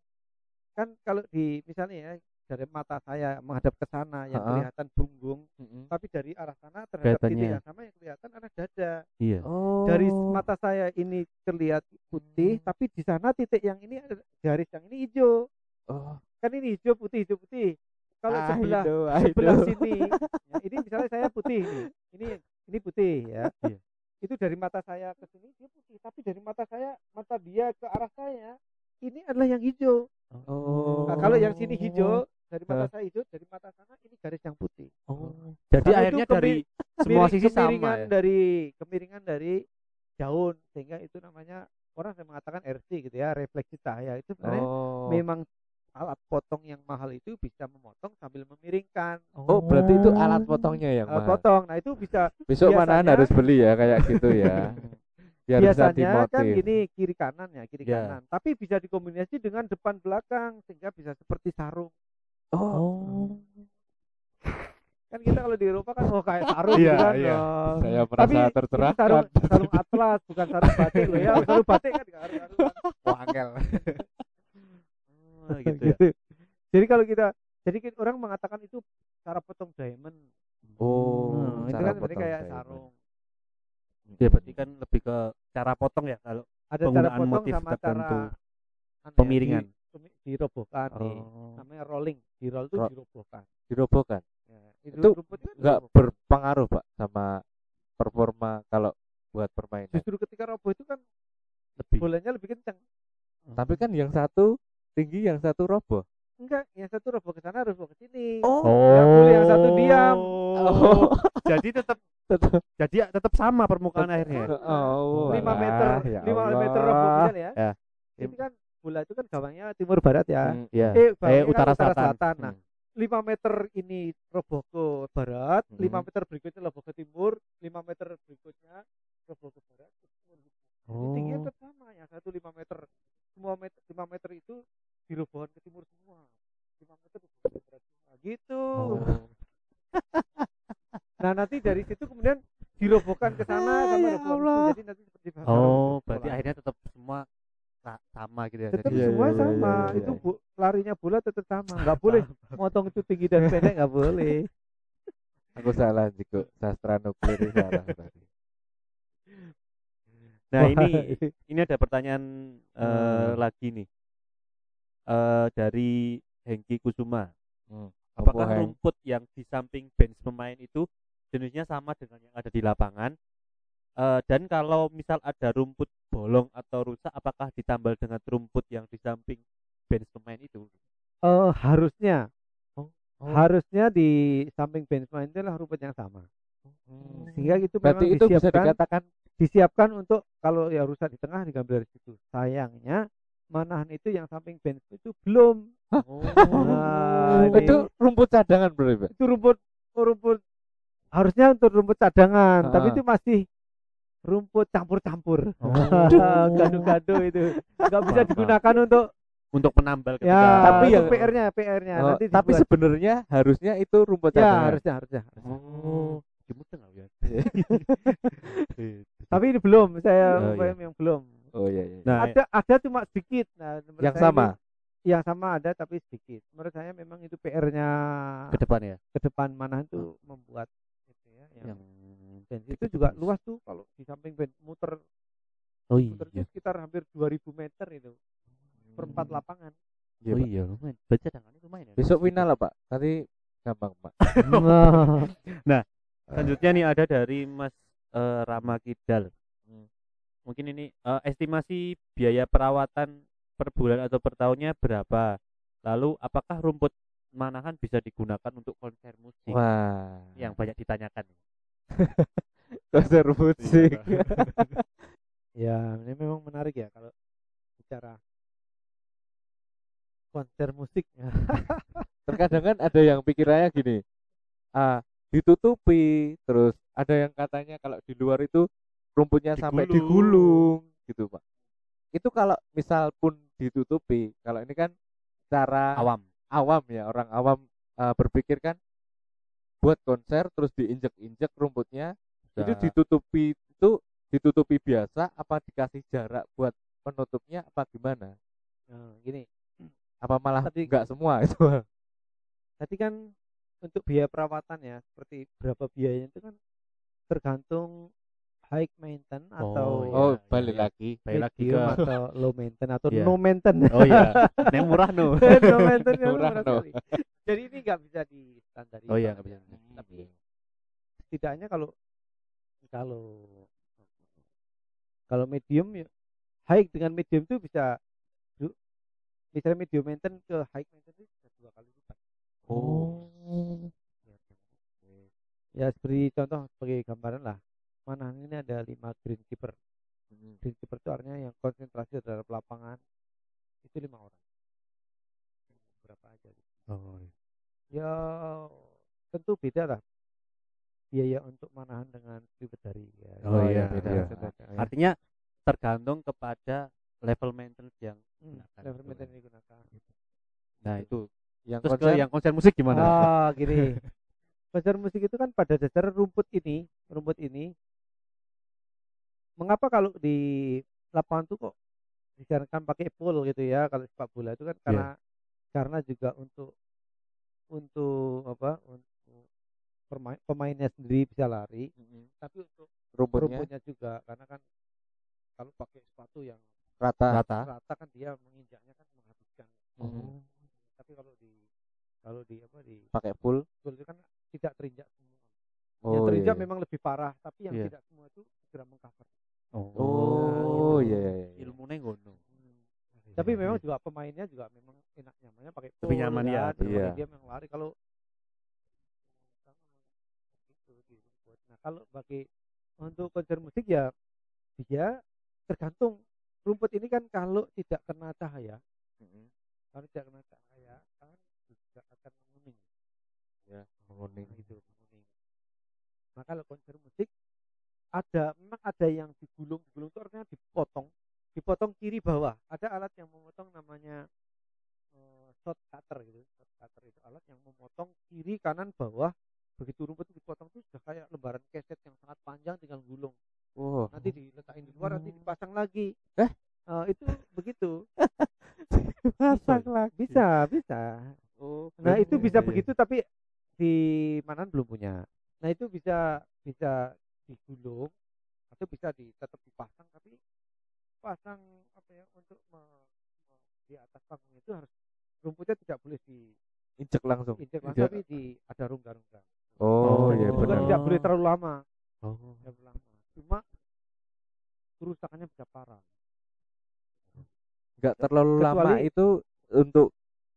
kan kalau di misalnya ya dari mata saya menghadap ke sana yang Heeh. kelihatan punggung, Mm-mm. tapi dari arah sana terhadap titik Kelihatannya. yang sama yang kelihatan ada dada. Iya. oh Dari mata saya ini terlihat putih, Hmm. tapi di sana titik yang ini ada garis yang ini hijau. oh Kan ini hijau putih hijau putih. Kalau Ah, sebelah itu, ah, sebelah itu. sini ya, ini misalnya saya putih ini ini ini putih ya Iya. itu dari mata saya ke sini dia putih tapi dari mata saya mata dia ke arah saya ini adalah yang hijau oh nah, kalau yang sini hijau dari mata saya hijau dari mata sana ini garis yang putih. Oh. Jadi Karena akhirnya dari semua sisi sama ya. dari kemiringan dari daun sehingga itu namanya orang saya mengatakan RC gitu ya refleksi cahaya. Itu sebenarnya oh. memang alat potong yang mahal itu bisa memotong sambil memiringkan. Oh berarti itu alat potongnya yang alat mahal potong. Nah itu bisa besok mana harus beli ya kayak gitu ya. Biar biasanya kan gini kiri kanan ya kiri Ya. kanan. Tapi bisa dikombinasi dengan depan belakang sehingga bisa seperti sarung oh kan kita kalau di Eropa kan oh kayak sarung Iya, gitu kan iya. oh. saya tapi merasa ini tercerahkan sarung sarung atlas bukan sarung batik loh ya sarung batik kan nggak harus Wah, angel. Oh, gitu ya. jadi kalau kita jadi kan orang mengatakan itu cara potong diamond oh Hmm, itu kan sebenarnya potong kayak diamond. sarung Ya berarti kan lebih ke cara potong ya kalau ada cara Penggunaan potong motif sama tertentu. cara anu ya, Pemiringan. Dirobohkan nih. oh namanya rolling di roll itu Ro- dirobohkan dirobohkan ya, Itu rumput nggak dirobohkan. berpengaruh pak sama performa kalau buat permainan justru ketika roboh itu kan lebih bolanya lebih kencang tapi kan yang satu tinggi yang satu roboh enggak yang satu roboh ke sana roboh ke sini oh Yang boleh yang satu diam. Oh. jadi tetap tetap jadi ya tetap sama permukaan airnya. ya? oh lima alah, meter ya lima meter Allah. roboh misalnya ya Ya. itu kan bola itu kan gawangnya timur barat ya Hmm, Ya. eh, Eh bawahnya kan utara selatan. nah hmm. lima meter ini roboh ke barat Hmm. lima meter berikutnya roboh ke timur lima meter berikutnya roboh ke barat Jadi tingginya Oh. tetap sama yang satu lima meter semua meter lima meter itu dirobohkan ke timur semua lima meter roboh ke barat semua gitu Oh. nah nanti dari situ kemudian dirobohkan ke sana Ah, sama ya itu jadi nanti seperti sarung Oh, berarti akhirnya tetap semua sama gitu ya. tetap Jadi semua iya, iya, sama iya, iya, itu iya. bu, larinya bola tetap sama nggak boleh motong itu tinggi dan pendek nggak boleh aku salah Jiko sastra nuklir salah tadi Nah, ini ini ada pertanyaan eh, Hmm. lagi nih. Eh dari Hengki Kusuma. Hmm. Apakah rumput yang di samping bench pemain itu jenisnya sama dengan yang ada di lapangan? Eh, dan kalau misal ada rumput bolong atau rusak, apakah ditambal dengan rumput yang di samping bench pemain itu? Eh, harusnya Oh. harusnya di samping bench main itu adalah rumput yang sama Hmm. sehingga itu berarti memang itu bisa disiapkan dikatakan disiapkan untuk kalau ya rusak di tengah digambar dari situ sayangnya manahan itu yang samping bench itu belum Oh. Nah, itu rumput cadangan berarti Pak? itu rumput oh, rumput harusnya untuk rumput cadangan tapi Ah. itu masih rumput campur-campur. Oh. gado-gado itu. Nggak bisa digunakan untuk Untuk menambal ketika ya Tapi yang- PR-nya PR-nya Oh, nanti tapi sebenarnya harusnya itu rumput ya cadangan. harusnya harusnya Oh, jemut ya? tapi ini belum. Saya Oh, iya. yang belum. Oh iya iya. Nah, ada ada cuma sedikit. Nah menurut yang saya sama? ini- yang sama ada tapi sedikit. Menurut saya memang itu PR-nya ke depan ya. ke depan. Mana itu membuat itu ya yang Yang itu juga luas tuh kalau di samping band muter oh iya. muternya sekitar hampir 2000 meter itu perempat hmm. lapangan. Oh iya lumayan. Baca tangannya lumayan ya, besok final lah pak. Nanti gampang pak. Nah eh. selanjutnya nih ada dari mas uh, Rama Kidal. Hmm. Mungkin ini uh, estimasi biaya perawatan per bulan atau per tahunnya berapa? Lalu apakah rumput manahan bisa digunakan untuk konser musik? Wah. yang banyak ditanyakan konser musik. ya ini memang menarik ya kalau bicara konser musik. Terkadang kan ada yang pikirannya gini. Ah, ditutupi, terus ada yang katanya kalau di luar itu rumputnya sampai Digulung. digulung gitu, Pak. Itu kalau misal pun ditutupi, kalau ini kan cara Awam. awam ya, orang awam eh, berpikir kan buat konser terus diinjek-injek rumputnya itu Bisa. ditutupi itu ditutupi biasa apa dikasih jarak buat penutupnya apa gimana? Nah, gini, Apa malah Tapi- enggak semua itu? tadi kan untuk biaya perawatan ya seperti berapa biayanya itu kan tergantung high maintenance atau iya, oh, iya, balik iya. lagi. Balik lagi ke atau low maintenance atau Iya. no maintenance. Oh iya, yang murah no. no maintenance Murah, murah no. sekali. Jadi ini nggak bisa di standar Oh iya, nggak bisa. Tapi setidaknya kalau kalau kalau medium ya high dengan medium itu bisa misalnya medium maintenance ke high maintenance itu bisa dua kali lipat. Oh. Ya seperti contoh sebagai gambaran lah. Mana ini ada lima greenkeeper. Hmm. Greenkeeper itu artinya yang konsentrasi terhadap lapangan itu lima orang. Berapa aja? gitu. Oh, iya. Ya tentu beda lah biaya untuk manahan dengan bidadari ya. Oh, iya, beda. iya. beda, beda, ya. Artinya tergantung kepada level maintenance yang Hmm, digunakan level gitu. maintenance yang digunakan. Nah, itu. Yang Terus konser ke yang konser musik gimana? Ah, gini. Konser musik itu kan pada dasar rumput ini, rumput ini mengapa kalau di lapangan tuh kok disarankan pakai pool gitu ya kalau sepak bola itu kan Iya. karena karena juga untuk untuk apa untuk permain, pemainnya sendiri bisa lari Mm-mm. tapi untuk rumputnya rumputnya juga karena kan kalau pakai sepatu yang rata. Rata. rata kan dia menginjaknya kan menghabiskan Mm. tapi kalau di kalau di apa di Pakai full. Betul itu kan tidak terinjak semua. Oh, yang terinjak iya. memang lebih parah, tapi yang Iya. tidak semua itu segera mengcover. Oh, gitu. iya iya iya. Ilmunya ngono. Tapi Iya, memang iya. juga pemainnya juga memang enak nyamannya pakai Lebih pool nyaman ya, iya. dia memang lari kalau Gitu, di rumput. Nah, kalau bagi untuk konser musik ya dia tergantung rumput ini kan kalau tidak kena cahaya, Mm-mm. kalau tidak kena cahaya kan juga akan menguning. Ya, menguning. Nah, gitu menguning. Nah kalau konser musik ada memang ada yang digulung digulung itu artinya dipotong dipotong kiri bawah ada alat yang memotong namanya eh, shot cutter gitu shot cutter itu alat yang memotong kiri kanan bawah begitu rumput itu dipotong itu sudah kayak lembaran keset yang sangat panjang tinggal gulung Oh. nanti diletakin di luar nanti dipasang lagi Eh? Eh, itu begitu Pasang lagi. bisa bisa Oh. Nah itu iya, bisa iya. begitu tapi di Manan belum punya. Nah itu bisa bisa digulung atau bisa di, tetap dipasang tapi pasang apa ya untuk me- me- di atas panggung itu harus rumputnya tidak boleh diinjak Injek langsung. langsung Injak. tapi di ada rongga-rongga. Oh, Oh, iya benar. tidak boleh terlalu lama, Oh. tidak boleh lama. Cuma kerusakannya bisa parah. Enggak terlalu lama Kecuali- itu untuk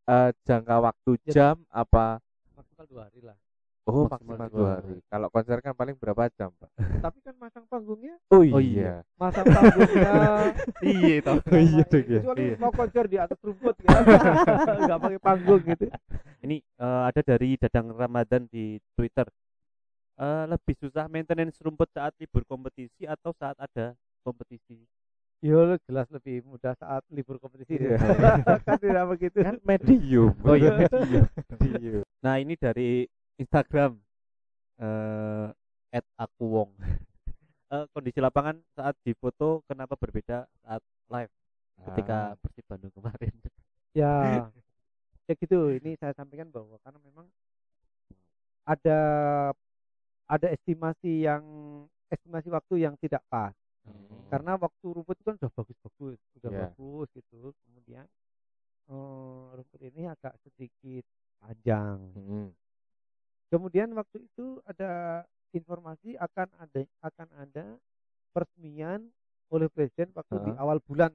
eh, jangka waktu Ya. jam apa Maksimal dua hari lah. Oh, Maksimal maksimal dua hari. hari. Kalau konser kan paling berapa jam, Pak? tapi kan masang panggungnya, Oh Oh, iya. masang panggungnya Iya toh. Oh iya, Dek, ya. Kecuali Iya. mau konser di atas rumput ya. Enggak pakai panggung gitu. Ini eh, ada dari Dadang Ramadan di Twitter. Eh, lebih susah maintenance rumput saat libur kompetisi atau saat ada kompetisi? Ya lu jelas lebih mudah saat libur kompetisi Iya. kan tidak begitu. Kan medium. Oh iya, medium. medium. Nah ini dari Instagram eh @akuwong. Eh, kondisi lapangan saat difoto kenapa berbeda saat live ketika Ah. Persib Bandung kemarin? Ya. Ya gitu, ini saya sampaikan bahwa karena memang ada ada estimasi yang estimasi waktu yang tidak pas. Hmm. Karena waktu rumput itu kan sudah bagus-bagus, sudah Iya. bagus gitu. Kemudian eh, rumput ini agak sedikit panjang. Mm-mm. Kemudian waktu itu ada informasi akan ada akan ada peresmian oleh presiden waktu di Heeh. awal bulan.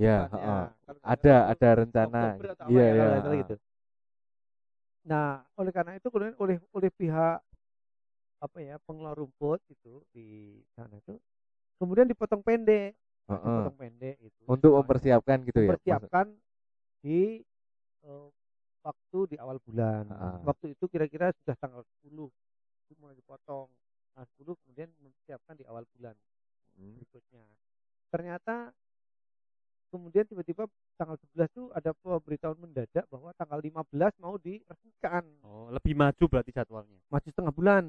Ya. Kalau nggak ada itu ada rencana. Iya, ya, iya. heeh. gitu. Nah, oleh karena itu kemudian oleh oleh pihak apa ya pengelola rumput itu di sana itu kemudian dipotong pendek, Heeh. dipotong pendek itu Untuk semuanya. mempersiapkan gitu ya. mempersiapkan di eh, waktu di awal bulan. Ah. Waktu itu kira-kira sudah tanggal 10 itu mulai dipotong. Nah, 10 kemudian mempersiapkan di awal bulan Mm. berikutnya. Ternyata kemudian tiba-tiba tanggal 11 itu ada pemberitahuan mendadak bahwa tanggal 15 mau diresmikan. Oh, lebih maju berarti jadwalnya. Maju setengah bulan.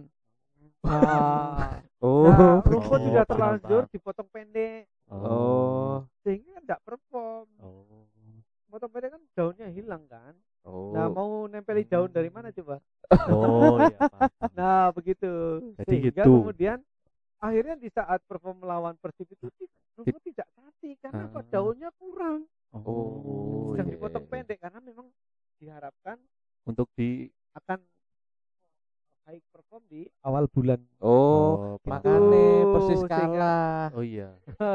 Nah, Oh, nah, rumput Oh, sudah terlanjur paham. dipotong pendek Oh. sehingga tidak perform. Oh. Potong pendek kan daunnya hilang kan. Oh. Nah, mau nempeli daun dari mana coba? Oh, iya. Nah, begitu. Jadi Sehingga gitu. kemudian akhirnya di saat perform melawan Persib itu rumput tidak cantik karena apa? Ah. Daunnya kurang. Oh, Sedang iya, dipotong iya. pendek karena memang diharapkan Untuk di akan high perform di awal bulan. Oh, paham. makanya persis sehingga- kalah. Oh iya.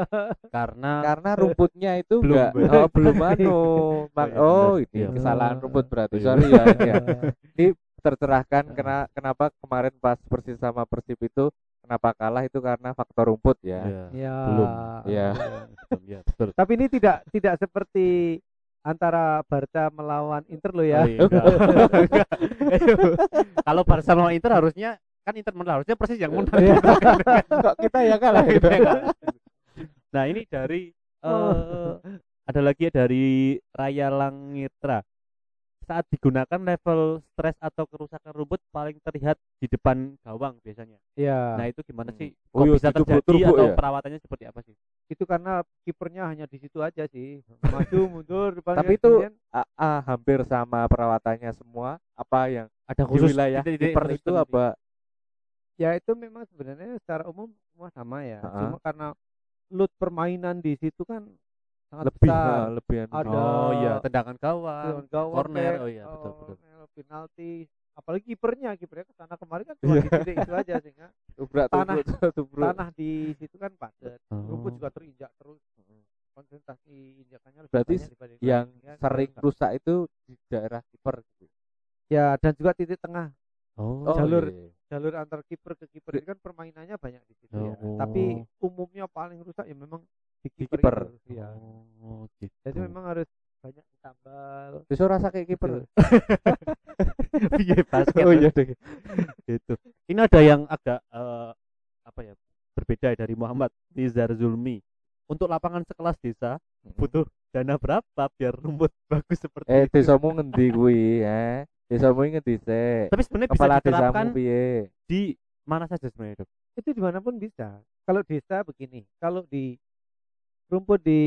Karena Karena rumputnya itu Belum enggak oh, belum anu. Mak- iya, oh, ini Iya. kesalahan rumput berarti. Iya. Sorry ya. ini ya. Ini tercerahkan kena, kenapa kemarin pas Persis sama Persib itu kenapa kalah itu karena faktor rumput ya. Iya. Ya. Belum. Iya. Belum, ya, betul. Tapi ini tidak tidak seperti antara Barca melawan Inter loh ya. Oh, iya. Kalau Barca lawan Inter harusnya kan Inter menang harusnya persis yang menang. Iya. Kok kita ya kalah gitu. Nah ini dari eh, ada lagi ya dari Raya Langitra saat digunakan level stres atau kerusakan rumput paling terlihat di depan gawang biasanya. Iya. Nah itu gimana Hmm. sih? Oh, Kok iya, bisa terjadi atau ya? perawatannya seperti apa sih? Itu karena kipernya hanya di situ aja sih. Maju mundur depan Tapi kan, itu kemudian ah, ah, hampir sama perawatannya semua. Apa yang Ada di wilayah kiper khusus itu apa? ya itu memang sebenarnya secara umum semua sama ya. Ha-ha. Cuma karena load permainan di situ kan sangat Lebih besar. ah, lebih. Ada Oh iya, tendangan gawang, Lawan gawang corner. kayak, Oh iya, betul betul. corner, penalti. Apalagi kipernya, kipernya ke sana kemarin kan cuma di titik itu aja sehingga Tubrak, tanah- tubruk. tanah di situ kan padat. Rumput Oh. juga terinjak terus. Konsentrasi injakannya lebih Berarti yang sehingga sering rusak. rusak itu di daerah kiper gitu. ya dan juga titik tengah Oh, jalur iya. jalur antar kiper ke kiper ini kan permainannya banyak di situ ya. Oh. Tapi umumnya paling rusak ya memang di kiper. kiper. itu, Ya. Oh, gitu. Jadi memang harus banyak ditambal. Bisa rasa kayak kiper. Iya, basket. Oh iya deh. gitu. Ini ada yang agak eh, apa ya? Berbeda dari Muhammad Nizar Zulmi. Untuk lapangan sekelas desa butuh dana berapa biar rumput bagus seperti Eh, itu? desamu ngendi kuwi, eh? Desamu ngendi sik? Tapi sebenarnya bisa diterapkan piye? di mana saja sebenarnya, Dok? Itu di mana pun bisa. Kalau desa begini, kalau di rumput di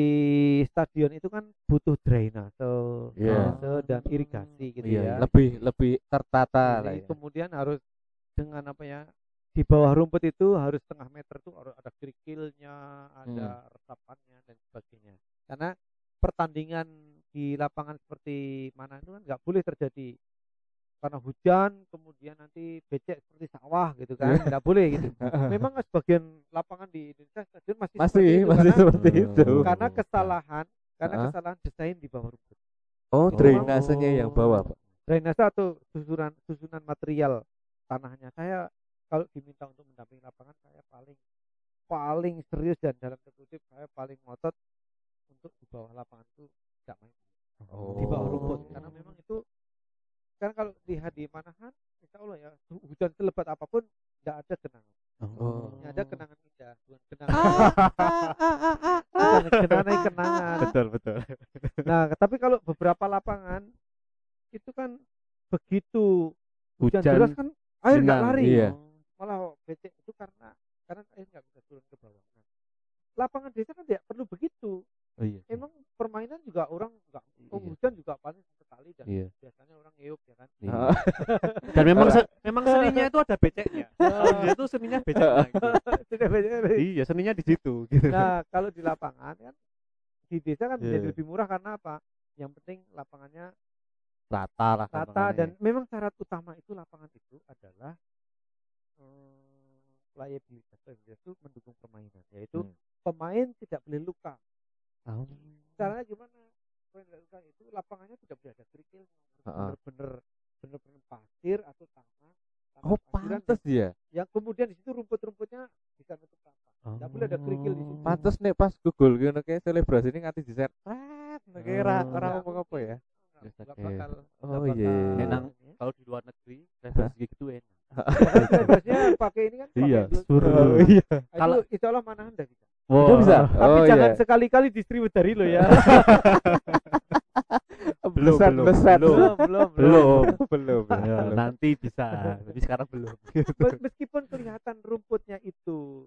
stadion itu kan butuh drainase, Iya. drainase dan irigasi gitu Iya, ya. iya. Lebih lebih tertata lah Jadi ya. kemudian harus dengan apa ya di bawah rumput itu harus setengah meter tuh harus ada kerikilnya, ada resapannya dan sebagainya. Karena pertandingan di lapangan seperti mana itu kan nggak boleh terjadi karena hujan kemudian nanti becek seperti sawah gitu kan nggak boleh gitu memang sebagian lapangan di Indonesia stadion masih seperti Masih itu masih karena, seperti itu. Oh. karena kesalahan karena Ah. kesalahan desain di bawah rumput Oh, Oh. drainasenya yang bawah, Pak. drainase atau susunan susunan material tanahnya saya kalau diminta untuk mendampingi lapangan saya paling paling serius dan dalam kutip saya paling ngotot untuk di bawah lapangan itu tidak main di bawah rumput Oh. karena memang itu kan kalau lihat di Manahan insya Allah ya hu- hujan selebat apa pun tidak ada kenangan Oh. Ada kenangan indah bukan kenangan bukan kenangan kenangan Betul, betul. nah tapi kalau beberapa lapangan itu kan begitu hujan, Hujan deras kan air nggak lari iya. malah becek itu karena karena air nggak bisa turun ke bawah nah, lapangan desa kan tidak perlu begitu Oh iya. emang permainan juga orang nggak oh, Iya. hujan juga paling sekali dan Iya. biasanya orang ngeyup ya kan Iya. Ah. Dan memang se- memang seninya itu ada beceknya. Dia itu seninya beceknya. gitu. Iya, seninya di situ gitu. nah kalau di lapangan kan di desa kan menjadi Iya. lebih murah karena apa yang penting lapangannya rata lah rata dan ya. memang syarat utama itu lapangan itu adalah eh, liabilitas itu mendukung permainan yaitu Hmm. pemain tidak boleh luka Oh. caranya gimana tidak luka itu lapangannya tidak boleh ada kerikil Heeh. bener-bener bener-bener pasir atau tanah tanah Oh, pantes dia. yang kemudian di situ rumput-rumputnya bisa nutup tanah Nggak boleh ada kerikil di situ. Oh. Pantes nih pas Google ngono kayak selebrasi ini nganti di set. Ora Oh. ora Nggak ngomong apa ya. Bakal Oh, iya. Enak. ya. kalau di luar negeri referensi gitu enak selebrasinya pakai ini kan pakai Iya, suruh. Oh, iya. Kalau- itu Allah mana anda bisa Itu bisa. tapi Oh, jangan iya. sekali-kali distribut dari lo ya Belum, Beset, belum, beset. belum. belum belum belum. Ya, belum. nanti bisa tapi sekarang belum Mes- meskipun kelihatan rumputnya itu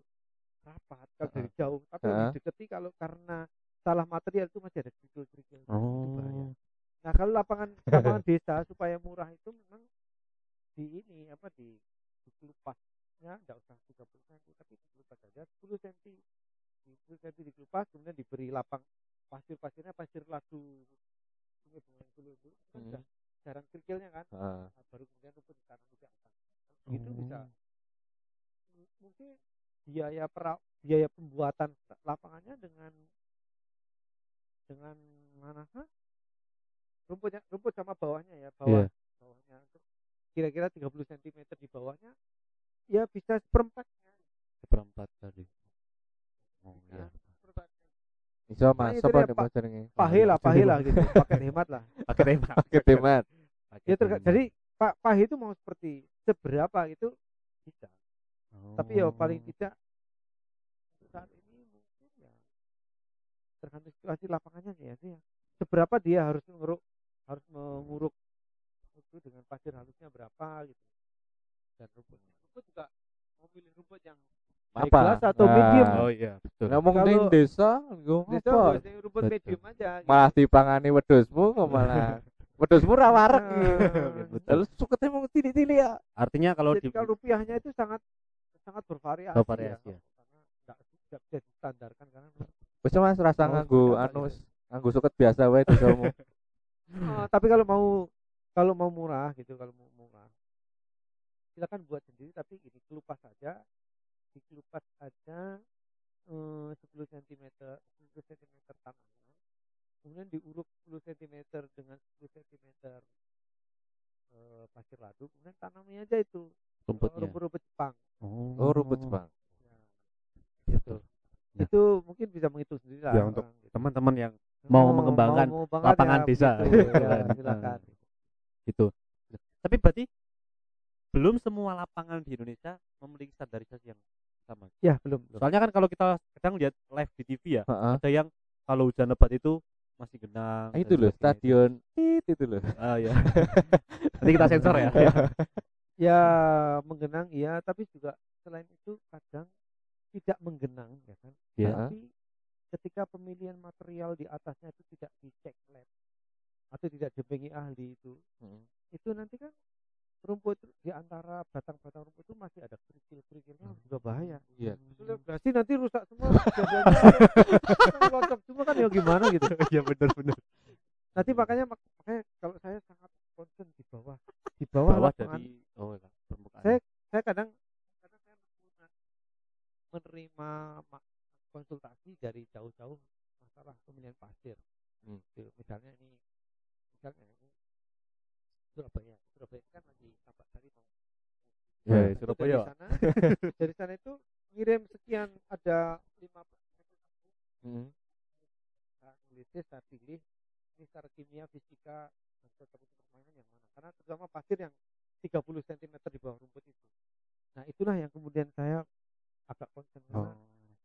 rapat kalau dari jauh tapi didekati kalau karena salah material itu masih ada kerikil-kerikil oh nah kalau lapangan lapangan desa supaya murah itu memang di ini apa di dikelupasnya enggak usah 30 cm tapi dikelupas saja 10 cm 10 cm dikelupas kemudian diberi lapang pasir-pasirnya pasir ladu sungai Bungeng itu kan Hmm. jarang kerikilnya kan Heeh. Nah, baru kemudian rumput ditanam di atas itu bisa Oh. M- mungkin biaya pera, biaya pembuatan lapangannya dengan dengan mana rumputnya rumput sama bawahnya ya bawah Iya. bawahnya kira-kira 30 cm di bawahnya ya bisa seperempatnya seperempat tadi Ya. Iso Mas, itu apa dia, nih jenenge? pahe lah pahe lah gitu pakai hemat lah pakai tembak Pakai. Pakai ya terga- jadi pak pahe itu mau seperti seberapa itu bisa tapi ya Oh. paling tidak untuk saat ini mungkin ya tergantung situasi lapangannya ya sih ya. seberapa dia harus menguruk harus menguruk itu dengan pasir halusnya berapa gitu dan rumput rumput juga mau pilih rumput yang Apa? class atau Nah. medium oh iya betul Ngomong ning desa, nggo Desa yang rumput Betul. medium aja gitu. Malah dipangani wedhusmu kok malah. Wedhusmu ra wareg. Nah, betul. Terus sukete mung tilik-tilik ya. artinya kalau jadi di kalau rupiahnya itu sangat sangat bervariasi, Bervariasi, ya, ya. karena nggak nggak bisa distandarkan karena Wis Mas rasa Oh, nganggo apa anu gitu. wis nganggo suket biasa wae desamu. Eh, tapi kalau mau kalau mau murah gitu kalau mau murah silakan buat sendiri tapi ini kelupas saja dikelupas aja eh, 10 cm 10 cm tanahnya kemudian diuruk 10 cm dengan 10 cm eh, pasir ladu kemudian tanami aja itu eh, rumputnya rumput-rumput Jepang Oh, rumput Jepang. Ya, gitu. Ya. itu mungkin bisa menghitung sendiri lah Ya, untuk gitu. teman-teman yang mau mengembangkan mau banget lapangan ya, desa, gitu ya, kan. silakan gitu tapi berarti belum semua lapangan di Indonesia memiliki standarisasi yang sama ya belum belum soalnya kan kalau kita kadang lihat live di TV ya Heeh. ada yang kalau hujan lebat itu masih genang Ah, dan itu loh itu. stadion tit itu loh. ah ya nanti kita sensor ya ya menggenang iya tapi juga selain itu kadang tidak menggenang ya kan Iya. tapi ketika pemilihan material di atasnya itu tidak dicek lab atau tidak didampingi ahli itu Hmm. itu nanti kan rumput di antara batang-batang rumput itu masih ada kerikil-kerikilnya juga bahaya. Iya. selebrasi nanti rusak semua jadinya. Loncat semua kan ya gimana gitu? Ya benar benar. Nanti makanya mak- makanya kalau saya sangat concern di bawah di bawah, bawah dari oh ya, permukaan. Saya saya kadang kadang saya menerima, menerima ma- konsultasi dari jauh-jauh masalah pemilihan pasir. Hmm. Misalnya ini misalnya ini Surabaya. Surabaya kan lagi tambak sari mau Ya, Itu Surabaya. dari sana dari sana itu ngirim sekian ada lima Hmm. saya nulisnya saya pilih secara kimia fisika dan permainan yang mana. Karena terutama pasir yang 30 cm di bawah rumput itu. Nah itulah yang kemudian saya agak karena oh.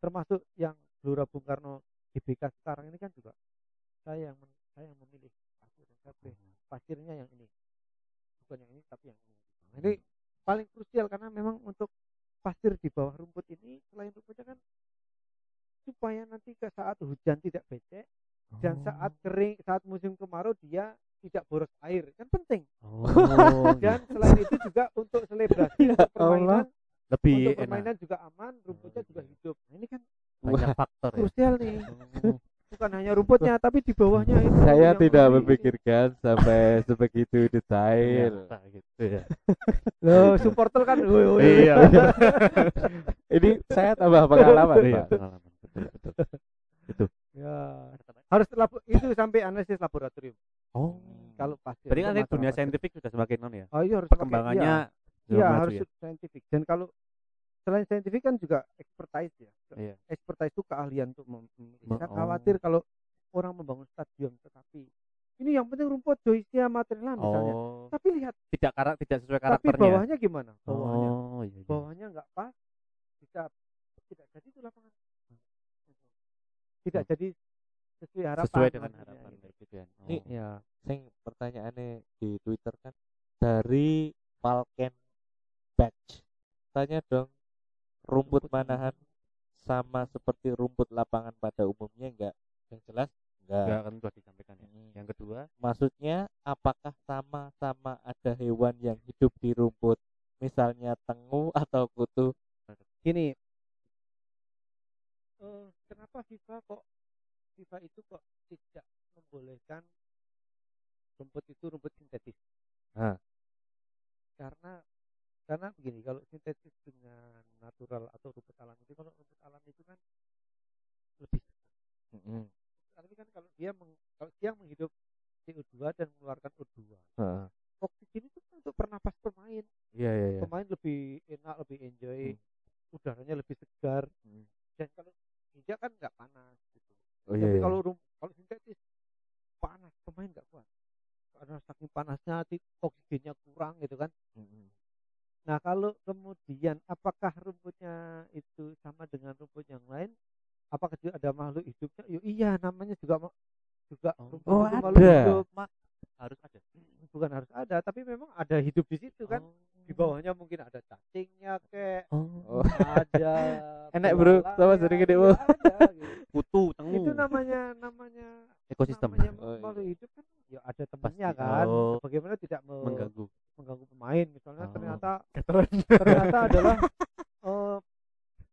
termasuk yang Gelora Bung Karno GBK sekarang ini kan juga saya yang men- saya yang memilih pasir. Pilih pasirnya yang ini bukan yang ini tapi yang ini Nah, ini paling krusial karena memang untuk pasir di bawah rumput ini selain rumputnya kan supaya nanti ke saat hujan tidak becek dan saat kering saat musim kemarau dia tidak boros air kan penting. Oh dan selain itu juga untuk selebrasi untuk permainan lebih untuk enak. permainan juga aman rumputnya juga hidup. Nah, ini kan banyak faktor ya. krusial nih. Oh. Bukan hanya rumputnya tapi di bawahnya itu Saya tidak memikirkan sampai sebegitu detail. Ternyata gitu ya. Loh, supporter kan woi, woi. iya. Ini saya tambah pengalaman, iya pengalaman betul betul. Ya, harus itu sampai analisis laboratorium. oh. Kalau pasti berarti kan itu ini dunia masalah saintifik sudah semakin non ya? Oh, iya harus perkembangannya iya, iya, harus ya? saintifik. Dan kalau selain saintifik kan juga expertise ya. Iya. Expertise itu keahlian untuk mem- memilih. Me- Saya oh. khawatir kalau orang membangun stadion tetapi ini yang penting rumput joisnya material misalnya. oh Tapi lihat, tidak karak tidak sesuai tapi karakternya bawahnya gimana? Bawahnya, oh iya, iya. bawahnya nggak pas, bisa tidak jadi itu lapangan. Tidak Hmm. jadi sesuai harapan. sesuai dengan harapan kayak gitu ya oh. Ini Ya, Sing pertanyaannya di Twitter kan dari Falken Batch. Tanya dong, rumput Rumput manahan sama seperti rumput lapangan pada umumnya enggak? Yang jelas enggak. enggak kan sudah disampaikan ya Hmm. yang kedua Maksudnya apakah sama-sama ada hewan yang hidup di rumput? Misalnya tengu atau kutu? gini eh, kenapa FIFA kok FIFA itu kok tidak membolehkan rumput itu rumput sintetis Ah. karena karena begini kalau sintetis dengan natural atau rumput alam itu kalau rumput alam itu kan lebih Mm-mm. tapi kan kalau dia meng, kalau dia menghidup CO2 dan mengeluarkan O2 Heeh. oksigen itu kan untuk pernapas pemain Iya iya iya. pemain lebih enak lebih enjoy Hmm. udaranya lebih segar Hmm. dan kalau hijau kan nggak panas gitu Oh iya. tapi iya. kalau rum- kalau sintetis panas pemain nggak kuat karena saking panasnya ti- oksigennya kurang gitu kan Mm-mm. nah kalau kemudian apakah rumputnya itu sama dengan rumput yang lain apakah juga ada makhluk hidupnya Yo, iya namanya juga ma- juga Oh. rumput Oh, itu makhluk ada. hidup harus ada bukan harus ada tapi memang ada hidup di situ kan Oh. di bawahnya mungkin ada cacingnya kek Oh. ada Enak, bro. Sama sering gede, iya, ada, gitu. kutu tengu itu namanya namanya ekosistem namanya Oh, iya. makhluk hidup kan ya ada temannya kan Oh. bagaimana tidak me- mengganggu mengganggu pemain misalnya Oh. ternyata ternyata adalah eh,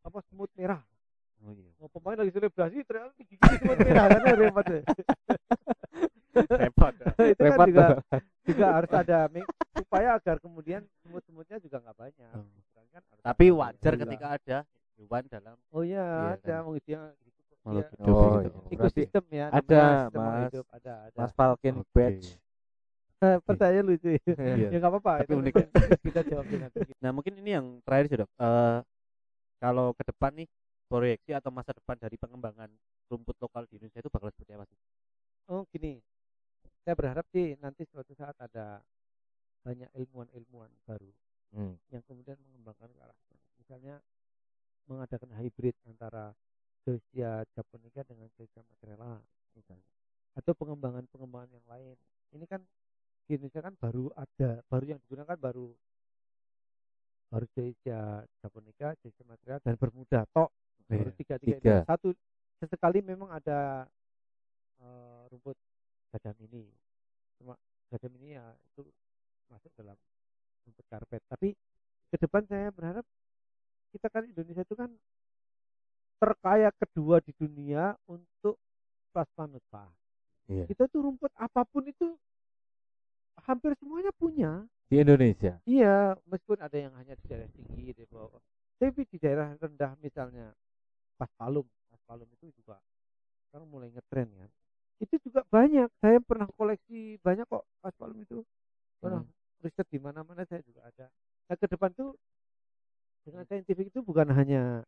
apa semut merah oh iya oh, pemain lagi selebrasi ternyata digigit semut merah kan repot ya. repot ya. itu kan Repot juga tuh. juga harus ada supaya agar kemudian semut-semutnya juga nggak banyak Oh. Kan tapi wajar gula. ketika ada hewan dalam oh iya Iya, ada kan. dia gitu makhluk hidup Oh, gitu. ekosistem ya ada, Mas. hidup ada ada Mas Falken Oke. Batch. Eh, pertanyaan lucu ya Iya. ya nggak apa-apa Tapi itu unik memang kita jawab dengan begitu Nah mungkin ini yang terakhir dok. Eh, kalau ke depan nih proyeksi atau masa depan dari pengembangan rumput lokal di Indonesia itu bakal seperti apa sih? oh gini saya berharap sih nanti suatu saat ada banyak ilmuwan-ilmuwan baru Hmm. yang kemudian mengembangkan ke arah sana. misalnya mengadakan hybrid antara Joycia japonica dengan Joycia matrela misalnya atau pengembangan-pengembangan yang lain ini kan di Indonesia kan baru ada baru yang digunakan baru baru Joycia japonica Joycia matrela dan bermuda tok baru Iya. tiga tiga, Tiga. itu. satu sesekali memang ada eh, rumput gajah mini cuma gajah mini ya itu masuk dalam rumput karpet tapi ke depan saya berharap kita kan Indonesia itu kan terkaya kedua di dunia untuk plasma nutfah Iya. kita tuh rumput apa pun itu hampir semuanya punya Di Indonesia. Iya, meskipun ada yang hanya di daerah tinggi di bawah. Tapi di daerah rendah misalnya paspalum, paspalum itu juga sekarang mulai ngetren kan. Itu juga banyak. Saya pernah koleksi banyak kok paspalum itu. Pernah riset di mana-mana saya juga ada. Nah, ke depan tuh dengan saintifik itu bukan hanya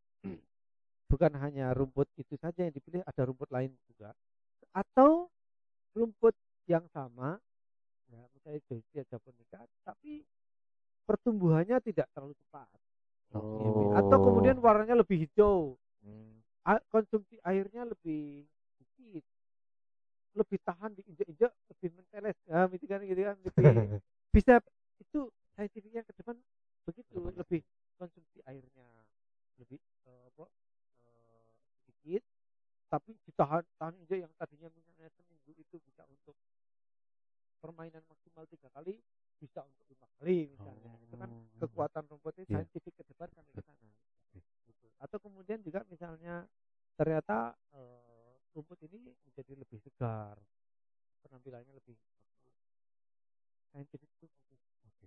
bukan hanya rumput itu saja yang dipilih, ada rumput lain juga. Atau rumput yang sama ya misalnya Joycia japonica tapi pertumbuhannya tidak terlalu cepat. Oh. atau kemudian warnanya lebih hijau. Hmm. konsumsi airnya lebih sedikit lebih tahan diinjak-injak lebih menteles ya gitu kan gitu kan. Lebih bisa itu saintifiknya ke depan begitu lebih konsumsi airnya lebih apa eh, sedikit tapi ditahan tahan injak yang tadinya permainan maksimal tiga kali bisa untuk lima kali misalnya itu kan Oh. kekuatan rumputnya Iya. saintifik ke depan sampai ke sana gitu. atau kemudian juga misalnya ternyata eh, rumput ini menjadi lebih segar penampilannya lebih saintifik itu. Oke.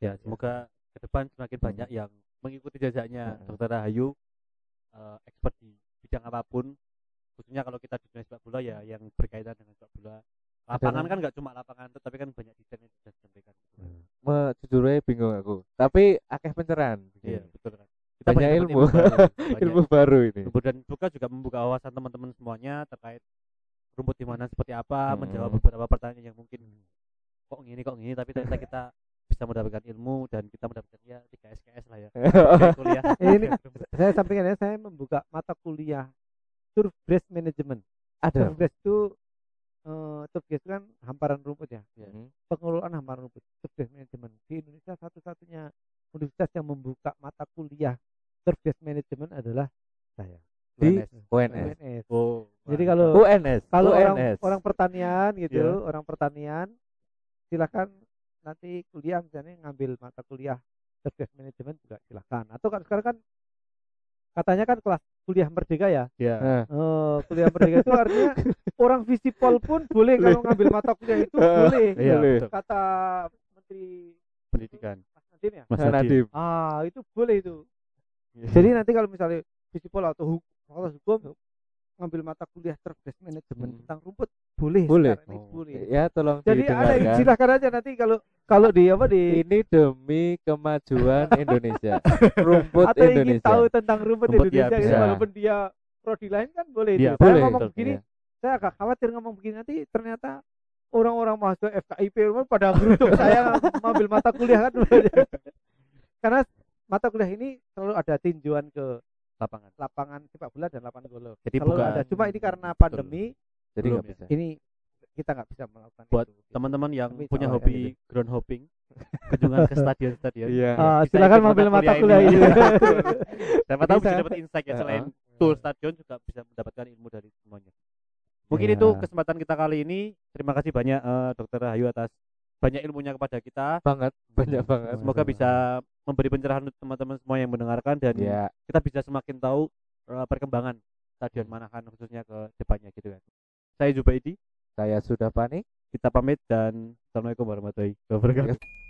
ya semoga ke depan semakin Hmm. banyak yang mengikuti jajaknya Heeh. dokter Rahayu eh, expert di bidang apa pun khususnya kalau kita di dunia sepak bola ya yang berkaitan dengan sepak bola lapangan kan- kan? nggak cuma lapangan tapi kan banyak desain yang bisa disampaikan Me, jujur aja bingung aku. Tapi akeh pencerahan iya betul kan. Banyak dapat ilmu. baru, banyak ilmu baru ini. Dan juga juga membuka wawasan teman-teman semuanya terkait rumput di mana seperti apa Hmm. menjawab beberapa pertanyaan yang mungkin kok gini kok gini tapi ternyata kita bisa mendapatkan ilmu dan kita mendapatkan ya 3 SKS lah ya. Kayak kuliah. Ini saya sampaikan ya saya membuka mata kuliah turf grass management. Ada. Grass itu eh kan hamparan rumput ya. Hmm. pengelolaan hamparan rumput. Turf grass management di Indonesia satu-satunya universitas yang membuka mata kuliah turf grass management adalah saya. Di UNS. UNS UNS. oh Jadi kalau UNS kalau orang UNS orang pertanian gitu Iya. orang pertanian silakan nanti kuliah misalnya ngambil mata kuliah service management juga silakan. Atau kan sekarang kan katanya kan kelas kuliah merdeka ya? Ya Nah, Eh, kuliah merdeka itu artinya orang visipol pun boleh kalau ngambil mata kuliah itu boleh. Iya Boleh. kata menteri pendidikan. Mas Nadiem ya? Mas Nadiem. Ah itu boleh itu. Iya. jadi nanti kalau misalnya visipol atau hukum hukum ngambil mata kuliah service management Hmm. tentang rumput boleh Boleh. ini Oh. boleh ya tolong Jadi ada silakan aja nanti kalau kalau di apa di ini demi kemajuan Indonesia rumput atau ingin Indonesia tahu tentang rumput, Rumput ya, Indonesia gitu, bisa. walaupun dia prodi lain kan boleh Iya, itu. Saya boleh, ngomong begini, iya. saya agak khawatir ngomong begini nanti ternyata orang-orang mahasiswa FKIP pada gerutuk saya mengambil mata kuliah kan karena mata kuliah ini selalu ada tinjauan ke lapangan lapangan sepak bola dan lapangan golf. Jadi Selalu bukan- ada. Cuma ini karena Betul. pandemi jadi Belum nggak ya. bisa ini kita nggak bisa melakukan Buat itu. teman-teman yang Tapi punya hobi gitu. ground hopping kunjungan ke stadion-stadion Iya. Bisa silakan mengambil mata kuliah ini. siapa tahu bisa dapat insight ya selain tour stadion juga bisa mendapatkan ilmu dari semuanya mungkin Iya. itu kesempatan kita kali ini terima kasih banyak eh, dokter Rahayu atas banyak ilmunya kepada kita banget banyak banget semoga bisa memberi pencerahan untuk teman-teman semua yang mendengarkan dan ya. kita bisa semakin tahu eh, perkembangan stadion Manahan khususnya ke depannya gitu kan. Saya Jubaidi saya sudah panik kita pamit dan assalamualaikum warahmatullahi wabarakatuh